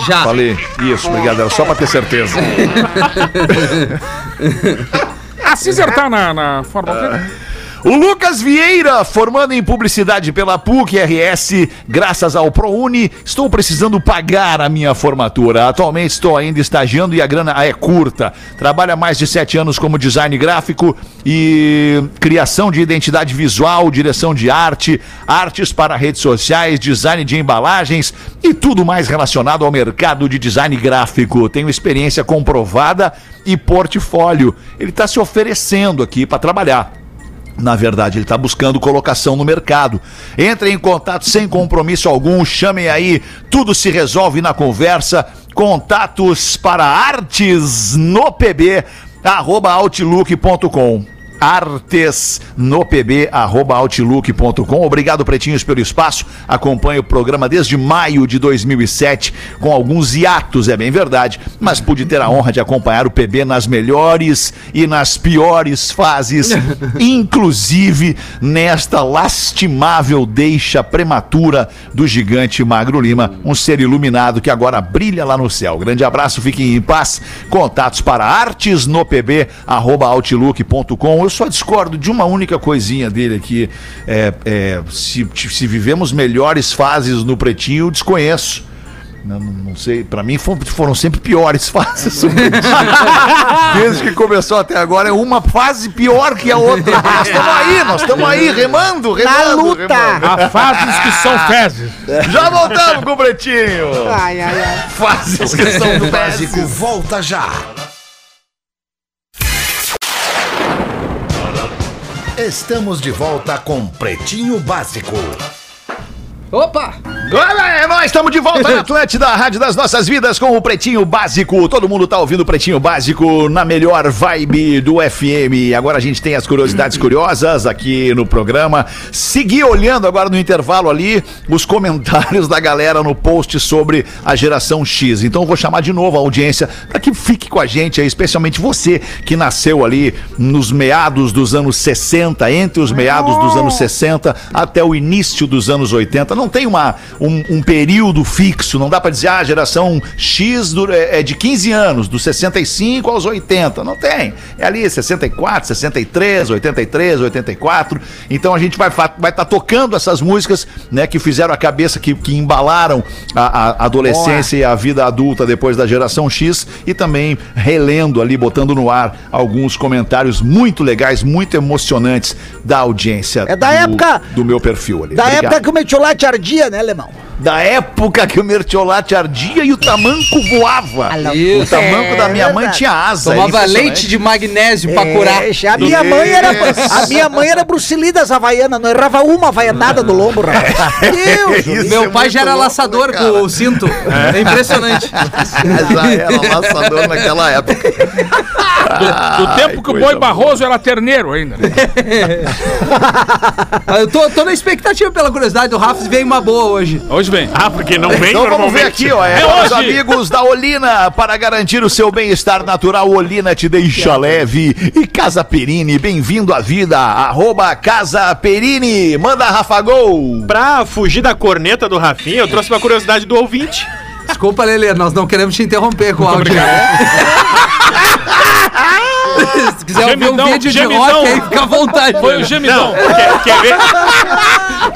Já. Falei. Isso, obrigado. Era só para ter certeza. A Cizer tá na, na Fórmula O Lucas Vieira, formando em publicidade pela PUC RS, graças ao ProUni, estou precisando pagar a minha formatura. Atualmente estou ainda estagiando e a grana é curta. Trabalho há mais de sete anos como design gráfico e criação de identidade visual, direção de arte, artes para redes sociais, design de embalagens e tudo mais relacionado ao mercado de design gráfico. Tenho experiência comprovada e portfólio. Ele está se oferecendo aqui para trabalhar. Na verdade, ele está buscando colocação no mercado. Entrem em contato sem compromisso algum, chamem aí, tudo se resolve na conversa. Contatos para artes no pb, arroba outlook.com. Artes no pb, arroba outlook.com. Obrigado, Pretinhos, pelo espaço. Acompanho o programa desde maio de 2007, com alguns hiatos, é bem verdade, mas pude ter a honra de acompanhar o PB nas melhores e nas piores fases, inclusive nesta lastimável deixa prematura do gigante Magro Lima, um ser iluminado que agora brilha lá no céu. Grande abraço, fiquem em paz. Contatos para artes no pb, arroba outlook.com. Eu só discordo de uma única coisinha dele aqui. É, é, se, se vivemos melhores fases no Pretinho, eu desconheço. Não, não- sei, pra mim foram, sempre piores fases. no Pretinho. Desde que começou até agora, é uma fase pior que a outra. Nós estamos aí, nós estamos aí, remando, remando. luta. remando. Há fases que são fezes. Já voltamos com o Pretinho. Ai, ai, ai. Fases que são básico. volta já. Estamos de volta com Pretinho Básico. Opa! Olha, é nós estamos de volta na Atlântida, a Rádio das Nossas Vidas, com o Pretinho Básico. Todo mundo tá ouvindo o Pretinho Básico na melhor vibe do FM. Agora a gente tem as curiosidades curiosas aqui no programa. Segui olhando agora no intervalo ali os comentários da galera no post sobre a geração X. Então eu vou chamar de novo a audiência para que fique com a gente aí, especialmente você que nasceu ali nos meados dos anos 60, entre os meados dos anos 60 até o início dos anos 80. Não tem uma, um, um período fixo, não dá pra dizer, ah, a geração X do- é, é de 15 anos, dos 65 aos 80. Não tem. É ali 64, 63, 83, 84. Então a gente vai estar vai tá tocando essas músicas, né, que fizeram a cabeça, que, que embalaram a, a adolescência e a vida adulta depois da geração X e também relendo ali, botando no ar alguns comentários muito legais, muito emocionantes da audiência. É da do- época- do meu perfil ali. Da Obrigado. época que o metiolate ardia, né, alemão? Da época que o mertiolate ardia e o tamanco voava. Isso. O tamanco da minha mãe verdade. tinha asa. Tomava leite de magnésio pra curar. É, a minha mãe era a minha mãe era Brucili das Havaianas, não errava uma havaianada do lombo, rapaz. Deus, Isso Meu é pai já era louco, laçador né, cara? com o cinto. É impressionante. Já era laçador naquela época. Do, do tempo que o Boi Barroso era terneiro ainda. né? Eu tô, tô na expectativa pela curiosidade do Rafa se vem uma boa hoje. Hoje vem. Ah, porque não vem Então vamos ver aqui, ó. É, É hoje. amigos da Olina, para garantir o seu bem-estar natural, Olina te deixa leve. E Casa Perini, bem-vindo à vida. Arroba Casa Perini. Manda Rafa Gol. Pra fugir da corneta do Rafinha, eu trouxe uma curiosidade do ouvinte. Desculpa, Lelê, nós não queremos te interromper com o áudio. Se quiser ouvir um Gemidão, vídeo de gemidão. rock aí, fica à vontade. Foi o gemidão. Quer, quer ver?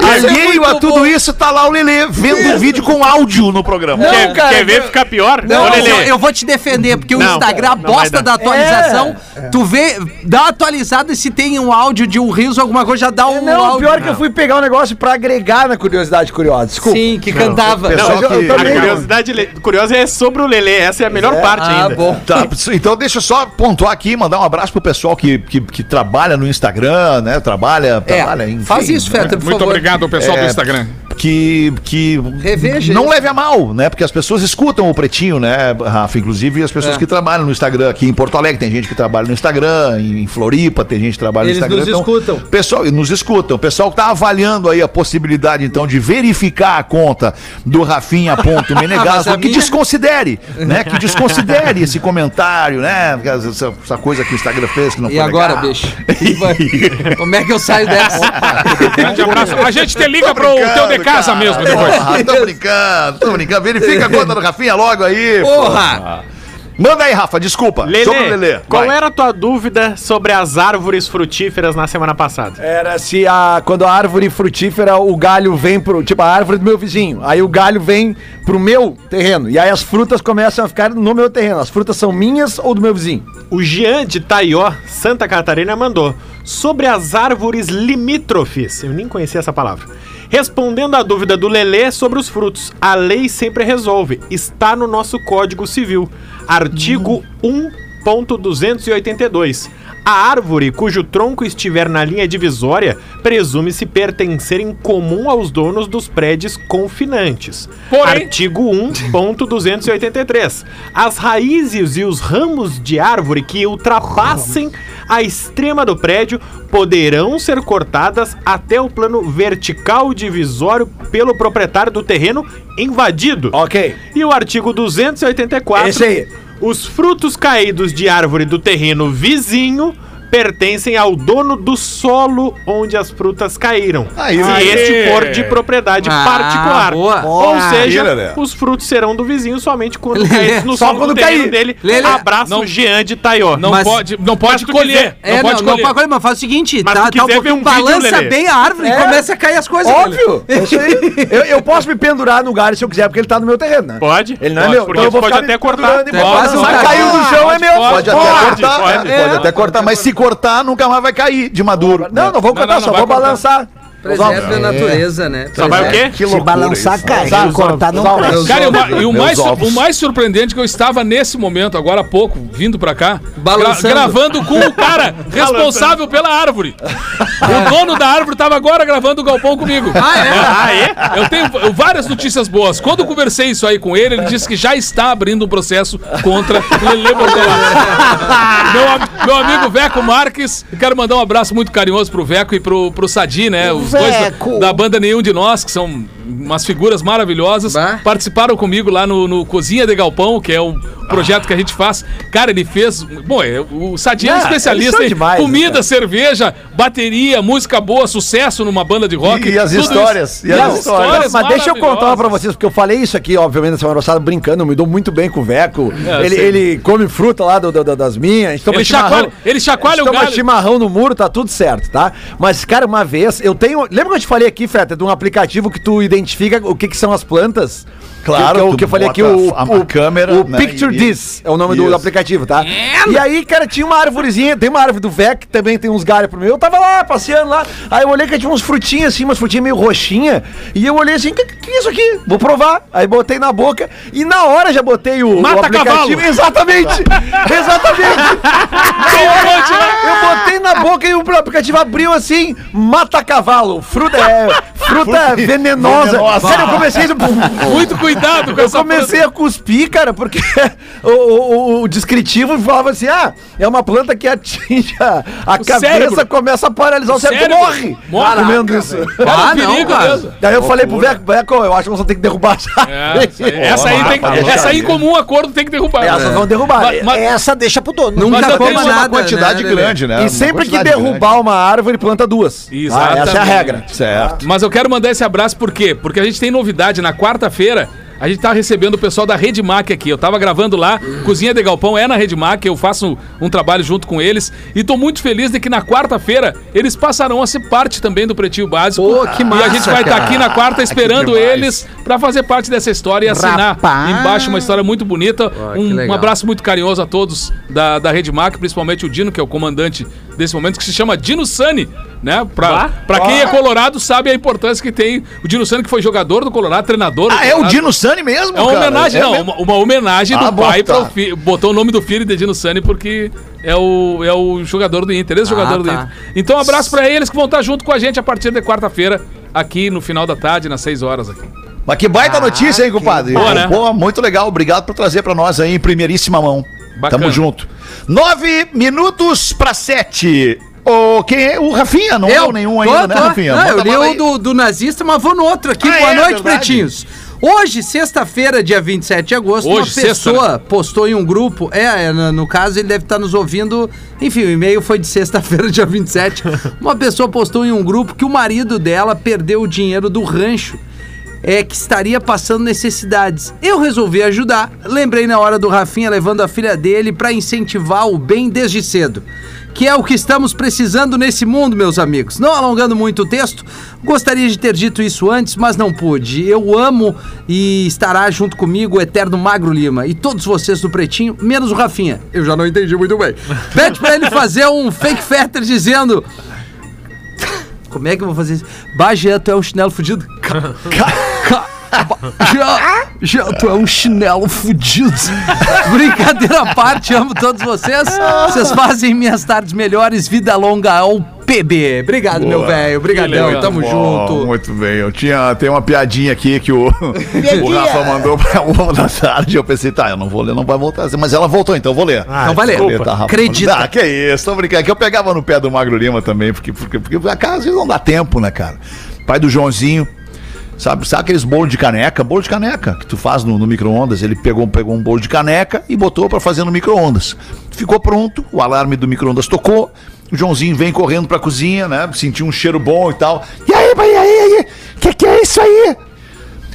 Alheio a tudo bom. isso, tá lá o Lelê vendo o vídeo com áudio no programa. quer, cara, quer ver eu- ficar pior? Não, Ô, Lelê. eu, eu vou te defender, porque o Não, Instagram, a não vai bosta da atualização, tu vê, dá uma atualizada e se tem um áudio de um riso, alguma coisa, já dá um Não, o áudio. pior é que eu fui pegar um negócio pra agregar na curiosidade curiosa. Desculpa. Sim, que cantava. Não, que- a curiosidade curiosa é sobre o Lelê. Essa é a melhor parte Ah, ainda. bom. Tá, então deixa eu só pontuar aqui, mandar um abraço pro pessoal que, que, que trabalha no Instagram, né? Trabalha, trabalha, É, enfim, faz isso, né? Feta, por Muito favor. obrigado ao pessoal do É, Instagram. Que, que Reveja não isso. leve a mal, né? Porque as pessoas escutam o Pretinho, né, Rafa? Inclusive as pessoas É. que trabalham no Instagram aqui em Porto Alegre, tem gente que trabalha no Instagram, em Floripa tem gente que trabalha Eles no Instagram. nos escutam. Pessoal, nos escutam. O pessoal que tá avaliando aí a possibilidade, então, de verificar a conta do Rafinha.menegaso, Mas a que minha- desconsidere, né? Que desconsidere esse comentário, né? Essa, essa coisa que o Instagram fez que não E foi agora, legal. bicho? Como é que eu saio dessa? Grande abraço. A gente te liga pro teu de casa mesmo depois. Porra, tô brincando, tô brincando. Verifica a conta do Rafinha logo aí. Porra! Manda aí, Rafa, desculpa. Lelê, Sobre o Lelê. qual vai. era a tua dúvida sobre as árvores frutíferas na semana passada? Era se a, quando a árvore frutífera, o galho vem pro. Tipo, a árvore do meu vizinho. Aí o galho vem pro meu terreno. E aí as frutas começam a ficar no meu terreno. As frutas são minhas ou do meu vizinho? O Jean de Taió, Santa Catarina, mandou sobre as árvores limítrofes. Eu nem conhecia essa palavra. Respondendo à dúvida do Lelê sobre os frutos, a lei sempre resolve. Está no nosso Código Civil, artigo 1.282. A árvore cujo tronco estiver na linha divisória presume-se pertencer em comum aos donos dos prédios confinantes. Porém- Artigo 1.283. As raízes e os ramos de árvore que ultrapassem a extrema do prédio poderão ser cortadas até o plano vertical divisório pelo proprietário do terreno invadido. Ok. E o artigo 284. Esse aí. Os frutos caídos de árvore do terreno vizinho pertencem ao dono do solo onde as frutas caíram. Aí, se aí. este for de propriedade Ah, particular. boa. Ou seja, Aí, Lelê. os frutos serão do vizinho somente quando caídos no só solo quando do terreno cair. dele. Abraço, não- Jean de Taió. Não Mas- pode, não pode tu colher. quiser- É, não pode não, colher. pode colher, mas faz o seguinte, Mas tá, tu tá um quiser ver pouquinho, um vídeo, balança Lelê. bem a árvore e É. começa a cair as coisas. Óbvio! É isso aí. Eu, eu posso me pendurar no galho se eu quiser, porque ele tá no meu terreno, né? Pode? Ele não Pode, é meu. porque Então eu vou pode ficar até cortar. e É um cara- Caiu no chão, é meu. Pode, Pode, até cortar, pode. é, pode até cortar, mas se cortar, nunca mais vai cair de maduro. Não, não vou cortar, não, não só vou balançar. Preserve a natureza, né? Só vai o quê? Que Se balançar, isso. cai. Os Se cortar, não cresce. Cara, e o, e mais, o mais surpreendente é que eu estava nesse momento, agora há pouco, vindo pra cá, gra- gravando com o cara responsável pela árvore. O dono da árvore estava agora gravando o galpão comigo. Ah, é? Eu tenho várias notícias boas. Quando eu conversei isso aí com ele, ele disse que já está abrindo um processo contra Lele Bortolassi. meu, meu amigo Veco Marques, eu quero mandar um abraço muito carinhoso pro Veco e pro, pro Sadi, né? Os dois Veco. da, da banda Nenhum de Nós, que são umas figuras maravilhosas. Bah. Participaram comigo lá no, no Cozinha de Galpão, que é o projeto que a gente faz. Cara, ele fez. Bom, é, o Sadi é um Ah, especialista em demais, né, comida, cara? cerveja, bateria, música boa, sucesso numa banda de rock. E as tudo isso. histórias, e E as as histórias. histórias. Mas deixa eu contar pra vocês, porque eu falei isso aqui, obviamente, na semana passada, brincando, me dou muito bem com o Veco. É, ele, ele come fruta lá do- do- das minhas, toma Ele chacoalha- ele chacoalha o toma galho. chimarrão no muro, tá tudo certo, tá? Mas, cara, uma vez, eu tenho... Lembra que eu te falei aqui, Feta, de um aplicativo que tu identifica o que, que são as plantas? Claro, que, que, eu- tu que eu falei aqui, o, a- a o, câmera, o né, Picture This é o nome do, do aplicativo, tá? E aí, cara, tinha uma árvorezinha, tem uma árvore do Vec, também tem uns galhos pro meu. Eu tava lá, passeando lá, aí eu olhei que tinha uns frutinhas assim, umas frutinhas meio roxinha, e eu olhei assim, que, que é isso aqui? Vou provar. Aí botei na boca, e na hora já botei o, o Mata aplicativo. cavalo. Exatamente! Exatamente! Hora, eu botei na boca e o aplicativo abriu assim, mata cavalo, fruta, é, fruta venenosa. venenosa. Sério, eu comecei... Muito cuidado com Eu essa comecei a cuspir, cara, porque o, o, o descritivo falava assim: ah, é uma planta que atinge a, a O cabeça, cérebro. começa a paralisar o cérebro, tu cérebro. morre. Morre. Comendo isso. Ah, um não, perigo cara. mesmo. Daí eu falei pro Veco, Veco, eu acho que nós vamos ter que derrubar essa. É, essa aí, essa aí tem que- essa aí, em comum acordo, tem que derrubar. Essa vão derrubar. Mas- mas- Essa deixa pro dono. Nunca Mas eu coma tenho uma nada, quantidade né, grande, né? E sempre que derrubar uma árvore, planta duas. Exatamente. Ah, essa é a regra. Certo. Mas eu quero mandar esse abraço por quê? Porque a gente tem novidade. Na quarta-feira, a gente tá recebendo o pessoal da Rede Mac aqui. Eu tava gravando lá, Cozinha de Galpão é na Rede Mac, eu faço um trabalho junto com eles. E tô muito feliz de que na quarta-feira eles passarão a ser parte também do Pretinho Básico. Pô, que E a massa, gente vai estar cara. aqui na quarta esperando demais. eles pra fazer parte dessa história e assinar Rapaz. embaixo uma história muito bonita. que um, um abraço muito carinhoso a todos da, da Rede Mac, principalmente o Dino, que é o comandante desse momento, que se chama Dino Sani, né? Pra, pra quem é colorado sabe a importância que tem o Dino Sani, que foi jogador do Colorado, treinador do Ah, é o. Dino Sani mesmo, É uma cara? homenagem, É não, uma, uma homenagem Ah, do bom, pai tá. para o filho. Botou o nome do filho de Dino Sani porque é o, é o jogador do Inter, ex-jogador Ah, do tá. Inter. Então, um abraço pra eles que vão estar junto com a gente a partir de quarta-feira, aqui no final da tarde, nas 6 horas aqui. Mas que baita Ah, notícia, hein, compadre? boa, né? Pô, muito legal. Obrigado por trazer pra nós aí em primeiríssima mão. Bacana. Tamo junto. Nove minutos pra sete. O, quem é? O Rafinha, não deu nenhum ainda, né, Rafinha? Não, eu li o do, do nazista, mas vou no outro aqui. Ah, Boa é, noite, verdade. pretinhos. Hoje, sexta-feira, dia 27 de agosto, Hoje, uma sexta, pessoa né? postou em um grupo. É, é, no, no caso, ele deve estar nos ouvindo. Enfim, o e-mail foi de sexta-feira, dia 27. Uma pessoa postou em um grupo que o marido dela perdeu o dinheiro do rancho. É que estaria passando necessidades. Eu resolvi ajudar. Lembrei na hora do Rafinha levando a filha dele para incentivar o bem desde cedo. Que é o que estamos precisando nesse mundo, meus amigos. Não alongando muito o texto, gostaria de ter dito isso antes, mas não pude. Eu amo e estará junto comigo o eterno Magro Lima e todos vocês do Pretinho, menos o Rafinha. Eu já não entendi muito bem. Pede pra ele fazer um fake fetter dizendo. Como é que eu vou fazer isso? Bagé, tu é um chinelo fudido? Já, já, tu é um chinelo fudido. Brincadeira à parte, amo todos vocês. Vocês fazem minhas tardes melhores. Vida longa ao PB. Obrigado, meu velho. Obrigadão, tamo Bom, junto. Muito bem. Eu tinha, tem uma piadinha aqui que o, o. Rafa mandou pra uma da tarde. Eu pensei, tá, eu não vou ler, não vai voltar. Mas ela voltou, então eu vou ler. Então vai ler. Tá, Rafa? Acredita. Ah, que isso, tô brincando. Que eu pegava no pé do Magro Lima também, porque, porque, porque a casa às vezes não dá tempo, né, cara? Pai do Joãozinho. Sabe, sabe aqueles bolos de caneca? Bolo de caneca que tu faz no, no micro-ondas. Ele pegou, pegou um bolo de caneca e botou pra fazer no micro-ondas. Ficou pronto, o alarme do micro-ondas tocou. O Joãozinho vem correndo pra cozinha, né? Sentiu um cheiro bom e tal. E aí, pai, e aí, e aí? Que que é isso aí?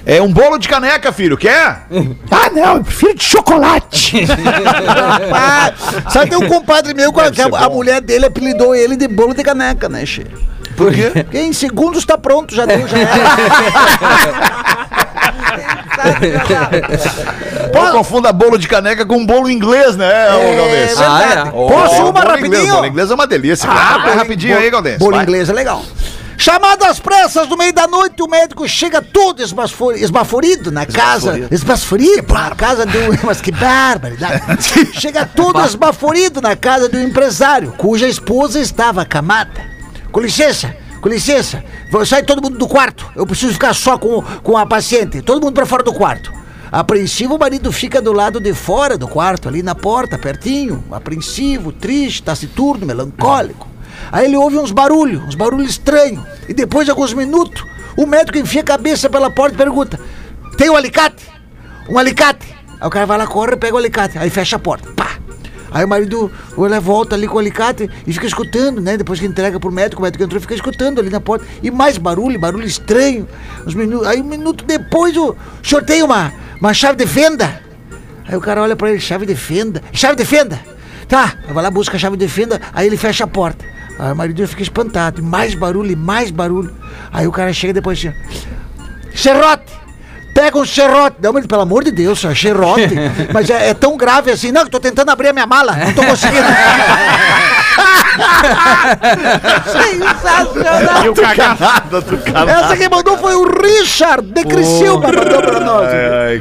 É um bolo de caneca, filho, quer? ah, não, eu prefiro de chocolate. Sabe, tem um compadre meu a, a- mulher dele apelidou ele de bolo de caneca, né, Che? Por quê? Porque em segundos tá pronto, já deu, já Pô, confunda bolo de caneca com bolo inglês, né, ô É Galdês? Ah, Posso Ó, uma bolo inglês, rapidinho? Bolo inglês é uma delícia. cara. Vai rapidinho aí, Galdês. Bolo vai. inglês é legal. Chamado às pressas, no meio da noite, o médico chega todo esbafo- esbaforido na casa. Esbaforido? Na casa do. Mas que barbaridade. chega todo esbaforido na casa do empresário, cuja esposa estava acamada. Com licença, com licença. Sair todo mundo do quarto. Eu preciso ficar só com, com a paciente. Todo mundo pra fora do quarto. Apreensivo, o marido fica do lado de fora do quarto, ali na porta, pertinho. Apreensivo, triste, taciturno, melancólico. Aí ele ouve uns barulhos, uns barulhos estranhos. E depois de alguns minutos, o médico enfia a cabeça pela porta e pergunta: Tem um alicate? Um alicate? Aí o cara vai lá, corre, pega o alicate. Aí fecha a porta. Pá! Aí o marido olha, volta ali com o alicate e fica escutando, né? Depois que entrega pro médico, o médico entrou e fica escutando ali na porta. E mais barulho, barulho estranho. Uns minutos, aí um minuto depois o senhor tem uma, uma chave de fenda. Aí o cara olha pra ele, chave de fenda. Chave de fenda? Tá, vai lá, busca a chave de fenda, aí ele fecha a porta. Aí o marido fica espantado, mais barulho, mais barulho. Aí o cara chega depois assim, serrote! Pega um serrote. Não, mas pelo amor de Deus, senhor, serrote. Mas é, é tão grave assim. Não, que tô tentando abrir a minha mala, não tô conseguindo. Sensacional. E o Cagá. Nada do canal. Essa que mandou foi o Richard de Criciúma, mandou pra nós.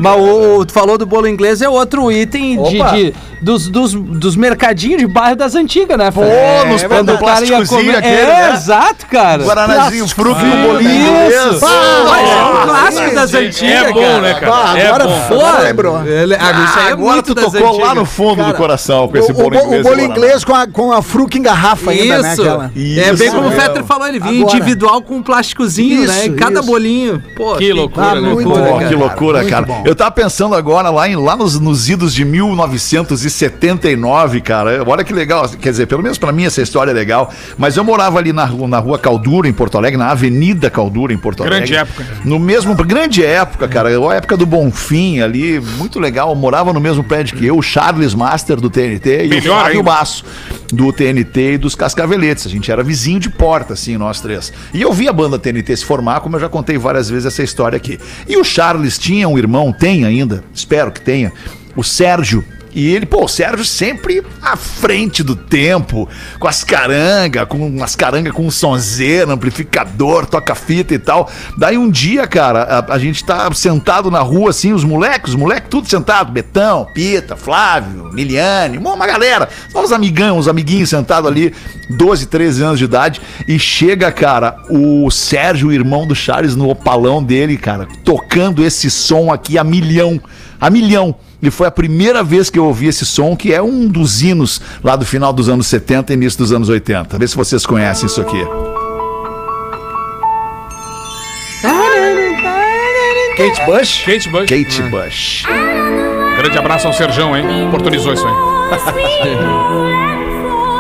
Mas o, o- tu falou do bolo inglês é outro item de, de- dos, dos, dos mercadinhos de bairro das antigas, né? Pô, nos quando o cara ia plásticozinho comer. aquele, É, né? exato, cara. Guaranazinho, fruto Isso. no bolinho inglês. Mas é um clássico das antigas, É bom, né, cara? É agora bom. foi, agora lembrou. Ele, ah, isso aí é Agora muito tu tocou lá no fundo do coração com O, esse bolo bo- o inglês. bolo inglês com a, com a fruta em garrafa ainda, né? Isso. Aquela. É bem Isso como o. Fetter falou, ele vinha Agora. individual com um plásticozinho, né? Isso, Em cada isso. bolinho. Pô, Que loucura. Pô, cara. que loucura, Muito cara. bom. Eu tava pensando agora lá, em, lá nos, nos idos de 1979, cara. Olha que legal. Quer dizer, pelo menos pra mim essa história é legal. Mas eu morava ali na, rua- na rua Caldura, em Porto Alegre, na Avenida Caldura, em Porto Alegre. Grande época. No mesmo. Grande época, cara. A época do Bonfim ali, muito legal. Eu morava no mesmo prédio que eu, o Charles Master do TNT e Melhor o Flávio ainda. Baço do TNT dos Cascaveletes. A gente era vizinho de porta, assim, nós três. E eu vi a banda TNT se formar, como eu já contei várias vezes essa história aqui. E o Charles tinha um irmão, tem ainda, espero que tenha, o Sérgio. E ele, pô, o Sérgio sempre à frente do tempo, com as caranga, com umas caranga com um sonzeiro, amplificador, toca-fita e tal. Daí um dia, cara, a, a gente tá sentado na rua, assim, os moleques, os moleques tudo sentado, Betão, Pita, Flávio, Miliane, uma uma galera, só uns amigão, uns amiguinhos sentados ali, 12, 13 anos de idade, e chega, cara, o Sérgio, o irmão do Charles, no opalão dele, cara, tocando esse som aqui a milhão, a milhão. E foi a primeira vez que eu ouvi esse som, que é um dos hinos lá do final dos anos 70 e início dos anos 80. Vê se vocês conhecem isso aqui. Kate Bush? Kate Bush. Kate Bush. Grande abraço ao Serjão, hein? Oportunizou isso aí.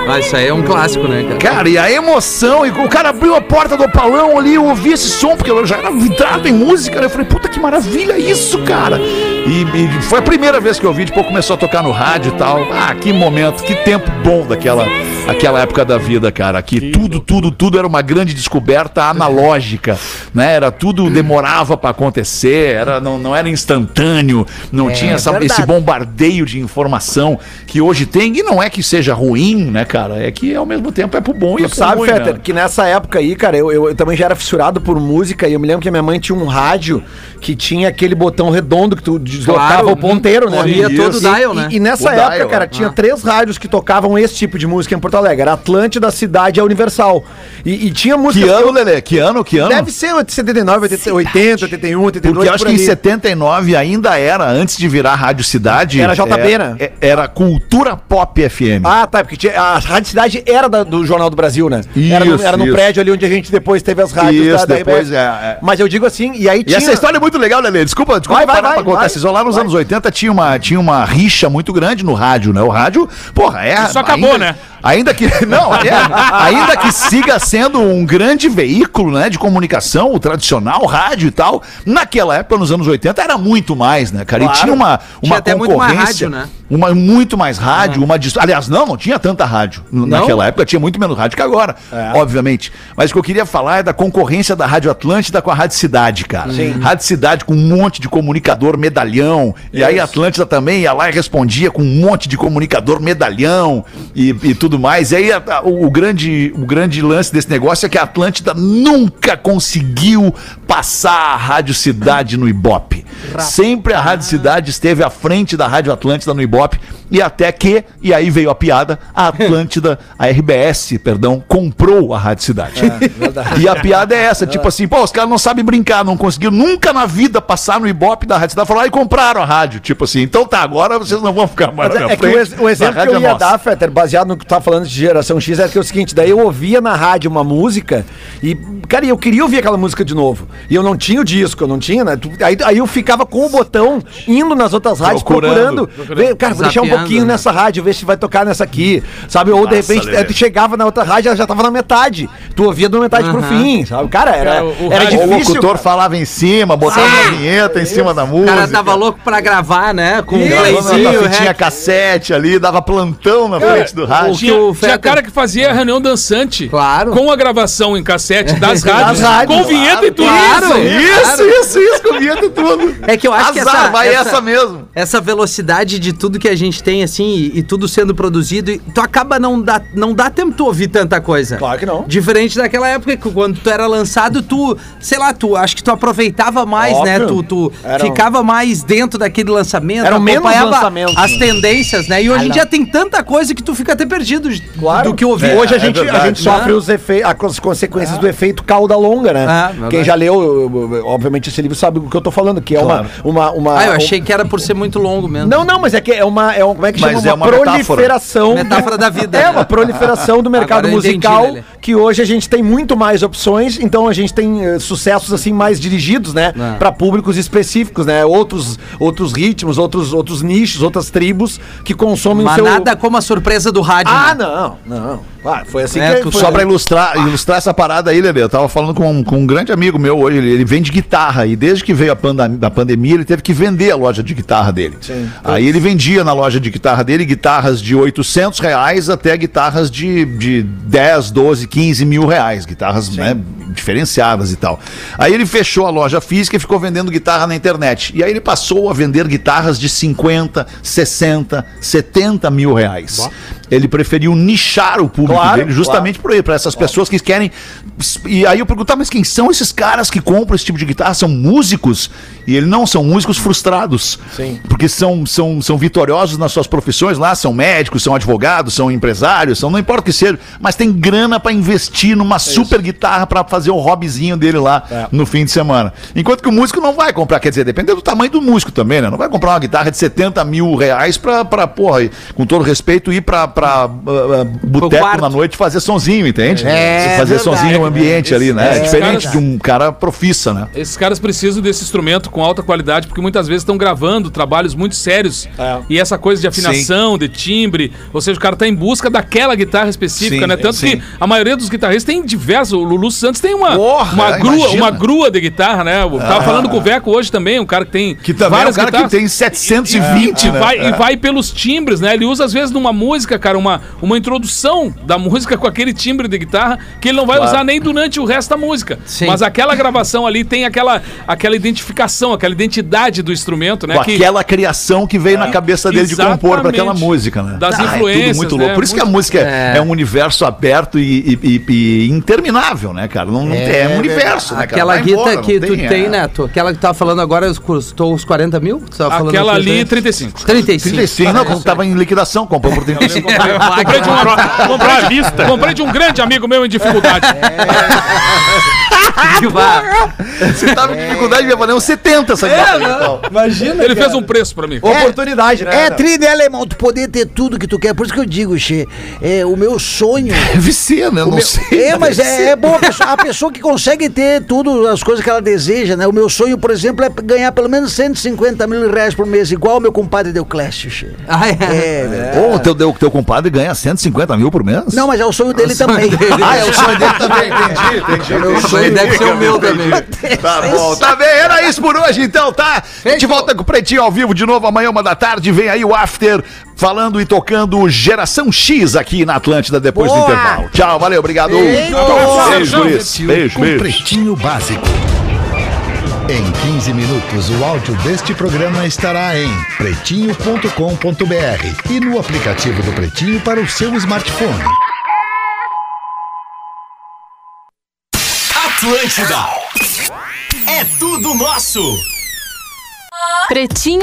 Ah, isso aí é um clássico, né, cara? Cara, e a emoção, e o cara abriu a porta do opalão ali, eu ouvi esse som, porque eu já era vidrado em música, né? Eu falei, puta que maravilha isso, cara. E, e foi a primeira vez que eu ouvi, depois começou a tocar no rádio e tal. Ah, que momento, que tempo bom daquela aquela época da vida, cara. Que tudo, tudo, tudo era uma grande descoberta analógica, né? Era tudo demorava pra acontecer, era, não, não era instantâneo, não tinha essa- verdade. esse bombardeio de informação que hoje tem. E não é que seja ruim, né, cara? É que ao mesmo tempo é pro bom e é Tu pro sabe, ruim, Fetter, né? que nessa época aí, cara, eu, eu, eu também já era fissurado por música e eu me lembro que a minha mãe tinha um rádio que tinha aquele botão redondo que tu deslocava Claro, o ponteiro, né? corria E- todo o e- dial, e- né? E, nessa O época, dial, cara, é. tinha três rádios que tocavam esse tipo de música em Porto Alegre. Era Atlântida, Cidade e a Universal. E, e tinha música... Que ano, Lelê? Que ano? Que ano? Deve ser 79, 80, 80, 81, 82, Porque eu acho por que em ali. 79 ainda era, antes de virar Rádio Cidade. Era JB, é- né? é- Era Cultura Pop FM. Ah, tá, porque tinha, a Rádio Cidade era da- do Jornal do Brasil, né? era no, Isso, era no isso. prédio ali onde a gente depois teve as rádios Isso, da, da depois é, é. Mas eu digo assim, e aí E tinha... essa história é muito legal, Lelê. Desculpa, desculpa Vai, vai, parar vai, pra contar. vai, Vocês lá nos anos 80 tinha uma, tinha uma rixa muito grande no rádio, né? O rádio, porra, é. Isso acabou, ainda- né? Ainda que. Não, é, ainda que siga sendo um grande veículo né, de comunicação, o tradicional rádio e tal, naquela época, nos anos 80, era muito mais, né, cara? Claro. E tinha uma, uma Tinha até muito mais concorrência. rádio, né? Uma, muito mais rádio, uma dis- Aliás, não, não tinha tanta rádio. N- Naquela época tinha muito menos rádio que agora, obviamente. Mas o que eu queria falar é da concorrência da Rádio Atlântida com a Rádio Cidade, cara. Rádio Cidade com um monte de comunicador medalhão. E aí a Atlântida também ia lá e respondia com um monte de comunicador medalhão e, e tudo mais. E aí a- a- o, grande, o grande lance desse negócio é que a Atlântida nunca conseguiu passar a Rádio Cidade no Ibope. Sempre a Rádio Cidade esteve à frente da Rádio Atlântida no Ibope. E até que, e aí veio a piada, a Atlântida, a RBS, perdão, comprou a Rádio Cidade. e a piada é essa, tipo assim, pô, os caras não sabem brincar, não conseguiram nunca na vida passar no Ibope da Rádio Cidade. Falaram, e compraram a rádio. Tipo assim, então tá, agora vocês não vão ficar mais Mas na é, é que frente. o, ex- o exemplo que eu é ia nossa. dar, Fetter, baseado no que tu tá falando de geração X, é que é o seguinte, daí eu ouvia na rádio uma música e, cara, eu queria ouvir aquela música de novo. E eu não tinha o disco, eu não tinha, né? Aí, aí eu ficava com o botão indo nas outras rádios Procurando. procurando. Ver, cara, vou deixar um pouquinho né? nessa rádio, ver se vai tocar nessa aqui, sabe? Ou de Nossa, repente Lelê. tu chegava na outra rádio, ela já tava na metade. Tu ouvia da metade pro fim, sabe? Cara, era, Cara, o- o era O difícil. locutor cara. falava em cima, botava uma vinheta em cima da O música. cara tava louco pra gravar, né? Com um Gravando playzinho, fitinha rec. cassete ali, dava plantão na frente do rádio. O que o tinha Fetter. cara que fazia reunião dançante. Claro. Com a gravação em cassete das rádios. rádios, com vinheta e tudo. claro. Isso, isso, isso, com vinheta e tudo. É que eu acho que Azar, essa, vai essa, essa mesmo. essa velocidade de tudo que a gente tem, assim, e, e tudo sendo produzido, e tu acaba não dá, não dá tempo tu ouvir tanta coisa. Claro que não. Diferente daquela época que quando tu era lançado, tu, sei lá, tu acho que tu aproveitava mais, né? Óbvio. Tu, tu Eram- ficava mais dentro daquele lançamento, Eram menos acompanhava lançamentos, as né? tendências, né? E hoje em dia tem tanta coisa que tu fica até perdido Claro. do que ouvir. Hoje a É, gente, é a gente sofre os efeitos, as consequências do efeito cauda longa, né? Ah. Quem já leu, eu- eu- obviamente, esse livro sabe o que eu tô falando, que é Claro. uma, uma, uma. Ah, eu achei que era por ser muito longo mesmo. Não, não, mas é que é uma. É um, como é que Mas chama? é uma metáfora. proliferação. Metáfora da vida, É, né? uma proliferação do mercado entendi, musical. Lelê. Que hoje a gente tem muito mais opções, então a gente tem eh, sucessos assim mais dirigidos, né? É. Pra públicos específicos, né? Outros, outros ritmos, outros, outros nichos, outras tribos que consomem Mas o seu. nada como a surpresa do rádio. Ah, né? não, não. Ah, foi assim É, que foi. Só pra ilustrar, ilustrar essa parada aí, Lelê, eu tava falando com, com um grande amigo meu hoje, ele, ele vende guitarra, e desde que veio a, a pandemia, ele teve que vender a loja de guitarra dele. Aí ele vendia na loja de guitarra dele guitarras de 800 reais até guitarras de, de 10, 12, 15 mil reais, guitarras né, diferenciadas e tal. Aí ele fechou a loja física e ficou vendendo guitarra na internet. E aí ele passou a vender guitarras de 50, 60, 70 mil reais. Ele preferiu nichar o público Claro, dele justamente por aí, para essas pessoas que querem. E aí eu perguntava, mas quem são esses caras que compram esse tipo de guitarra? São músicos? E ele não, são músicos frustrados. Sim. Porque são, são, são vitoriosos nas suas profissões lá, são médicos, são advogados, são empresários, são não importa o que seja, mas tem grana para investir numa super guitarra para fazer o hobbyzinho dele lá É. no fim de semana. Enquanto que o músico não vai comprar, quer dizer, depende do tamanho do músico também, né? Não vai comprar uma guitarra de 70 mil reais pra, pra porra, com todo respeito, ir pra, pra ah, ah, boteco na noite fazer sonzinho, entende? É, fazer verdade. sonzinho no ambiente ali, né? É, diferente caras- de um cara profissa, né? Esses caras precisam desse instrumento com alta qualidade, porque muitas vezes estão gravando trabalhos muito sérios. É. E essa coisa de afinação, de timbre, ou seja, o cara tá em busca daquela guitarra específica, Sim, né? Tanto sim. que a maioria dos guitarristas tem diversos. O Lulu Santos tem uma, Porra, uma, grua, imagina. uma grua de guitarra, né? Eu tava falando com o Veco hoje também, um cara que tem Que também é um cara guitarras. que tem 720, E né? vai, e vai pelos timbres, né? Ele usa, às vezes, numa música, cara, uma, uma introdução da música com aquele timbre de guitarra que ele não vai usar nem durante o resto da música. Sim. Mas aquela gravação ali tem aquela, aquela identificação, aquela identidade do instrumento, né? Com aquela criação que veio na cabeça dele de compor para aquela Exatamente. música, né? Das Ah, é influências, tudo muito né? louco. Por isso que a música é, É. é um universo aberto e, e- e- e interminável, né, cara? Não, não tem, é um universo, né, cara? Aquela guita embora, que tu tem, é. né? Tu, aquela que tu tava falando agora custou uns 40 mil? Tu tava falando Aquela ali, né? 35. 35. 35, não, quando tava em liquidação, comprou por 35. Comprei, de um, comprei, vista. comprei de um grande amigo meu em dificuldade. Vá. Você tava em dificuldade, ia valer uns 70 essa É, guitarra. né? Imagina. Ele fez um preço pra mim. Oportunidade, né? É tri, né, alemão? Tu poder ter tudo que tu quer. Por isso que eu digo, Xê, é o meu sonho. Deve ser, né? Eu não Meu- sei. É, mas é, é bom a pessoa, a pessoa que consegue ter tudo, as coisas que ela deseja, né? O meu sonho, por exemplo, é ganhar pelo menos 150 mil reais por mês, igual o meu compadre Deuclécio, Xê. Ah, é. É, velho. Ô, o teu, teu, teu compadre ganha 150 mil por mês? Não, mas é o sonho dele também. Ah, é o sonho dele também, entendi, entendi. Isso aí deve ser o meu também. Tá bom, tá bem. Era isso por hoje, então, tá? A gente volta com o Pretinho ao vivo de novo amanhã, uma da tarde. Vem aí o After falando e tocando Geração X aqui na Atlântida depois do Boa. intervalo. Tchau, valeu, obrigado. Eita. Beijo. Beijo, com beijo. Pretinho Básico. Em 15 minutos, o áudio deste programa estará em pretinho.com.br e no aplicativo do Pretinho para o seu smartphone. Atlântida. É tudo nosso. Pretinho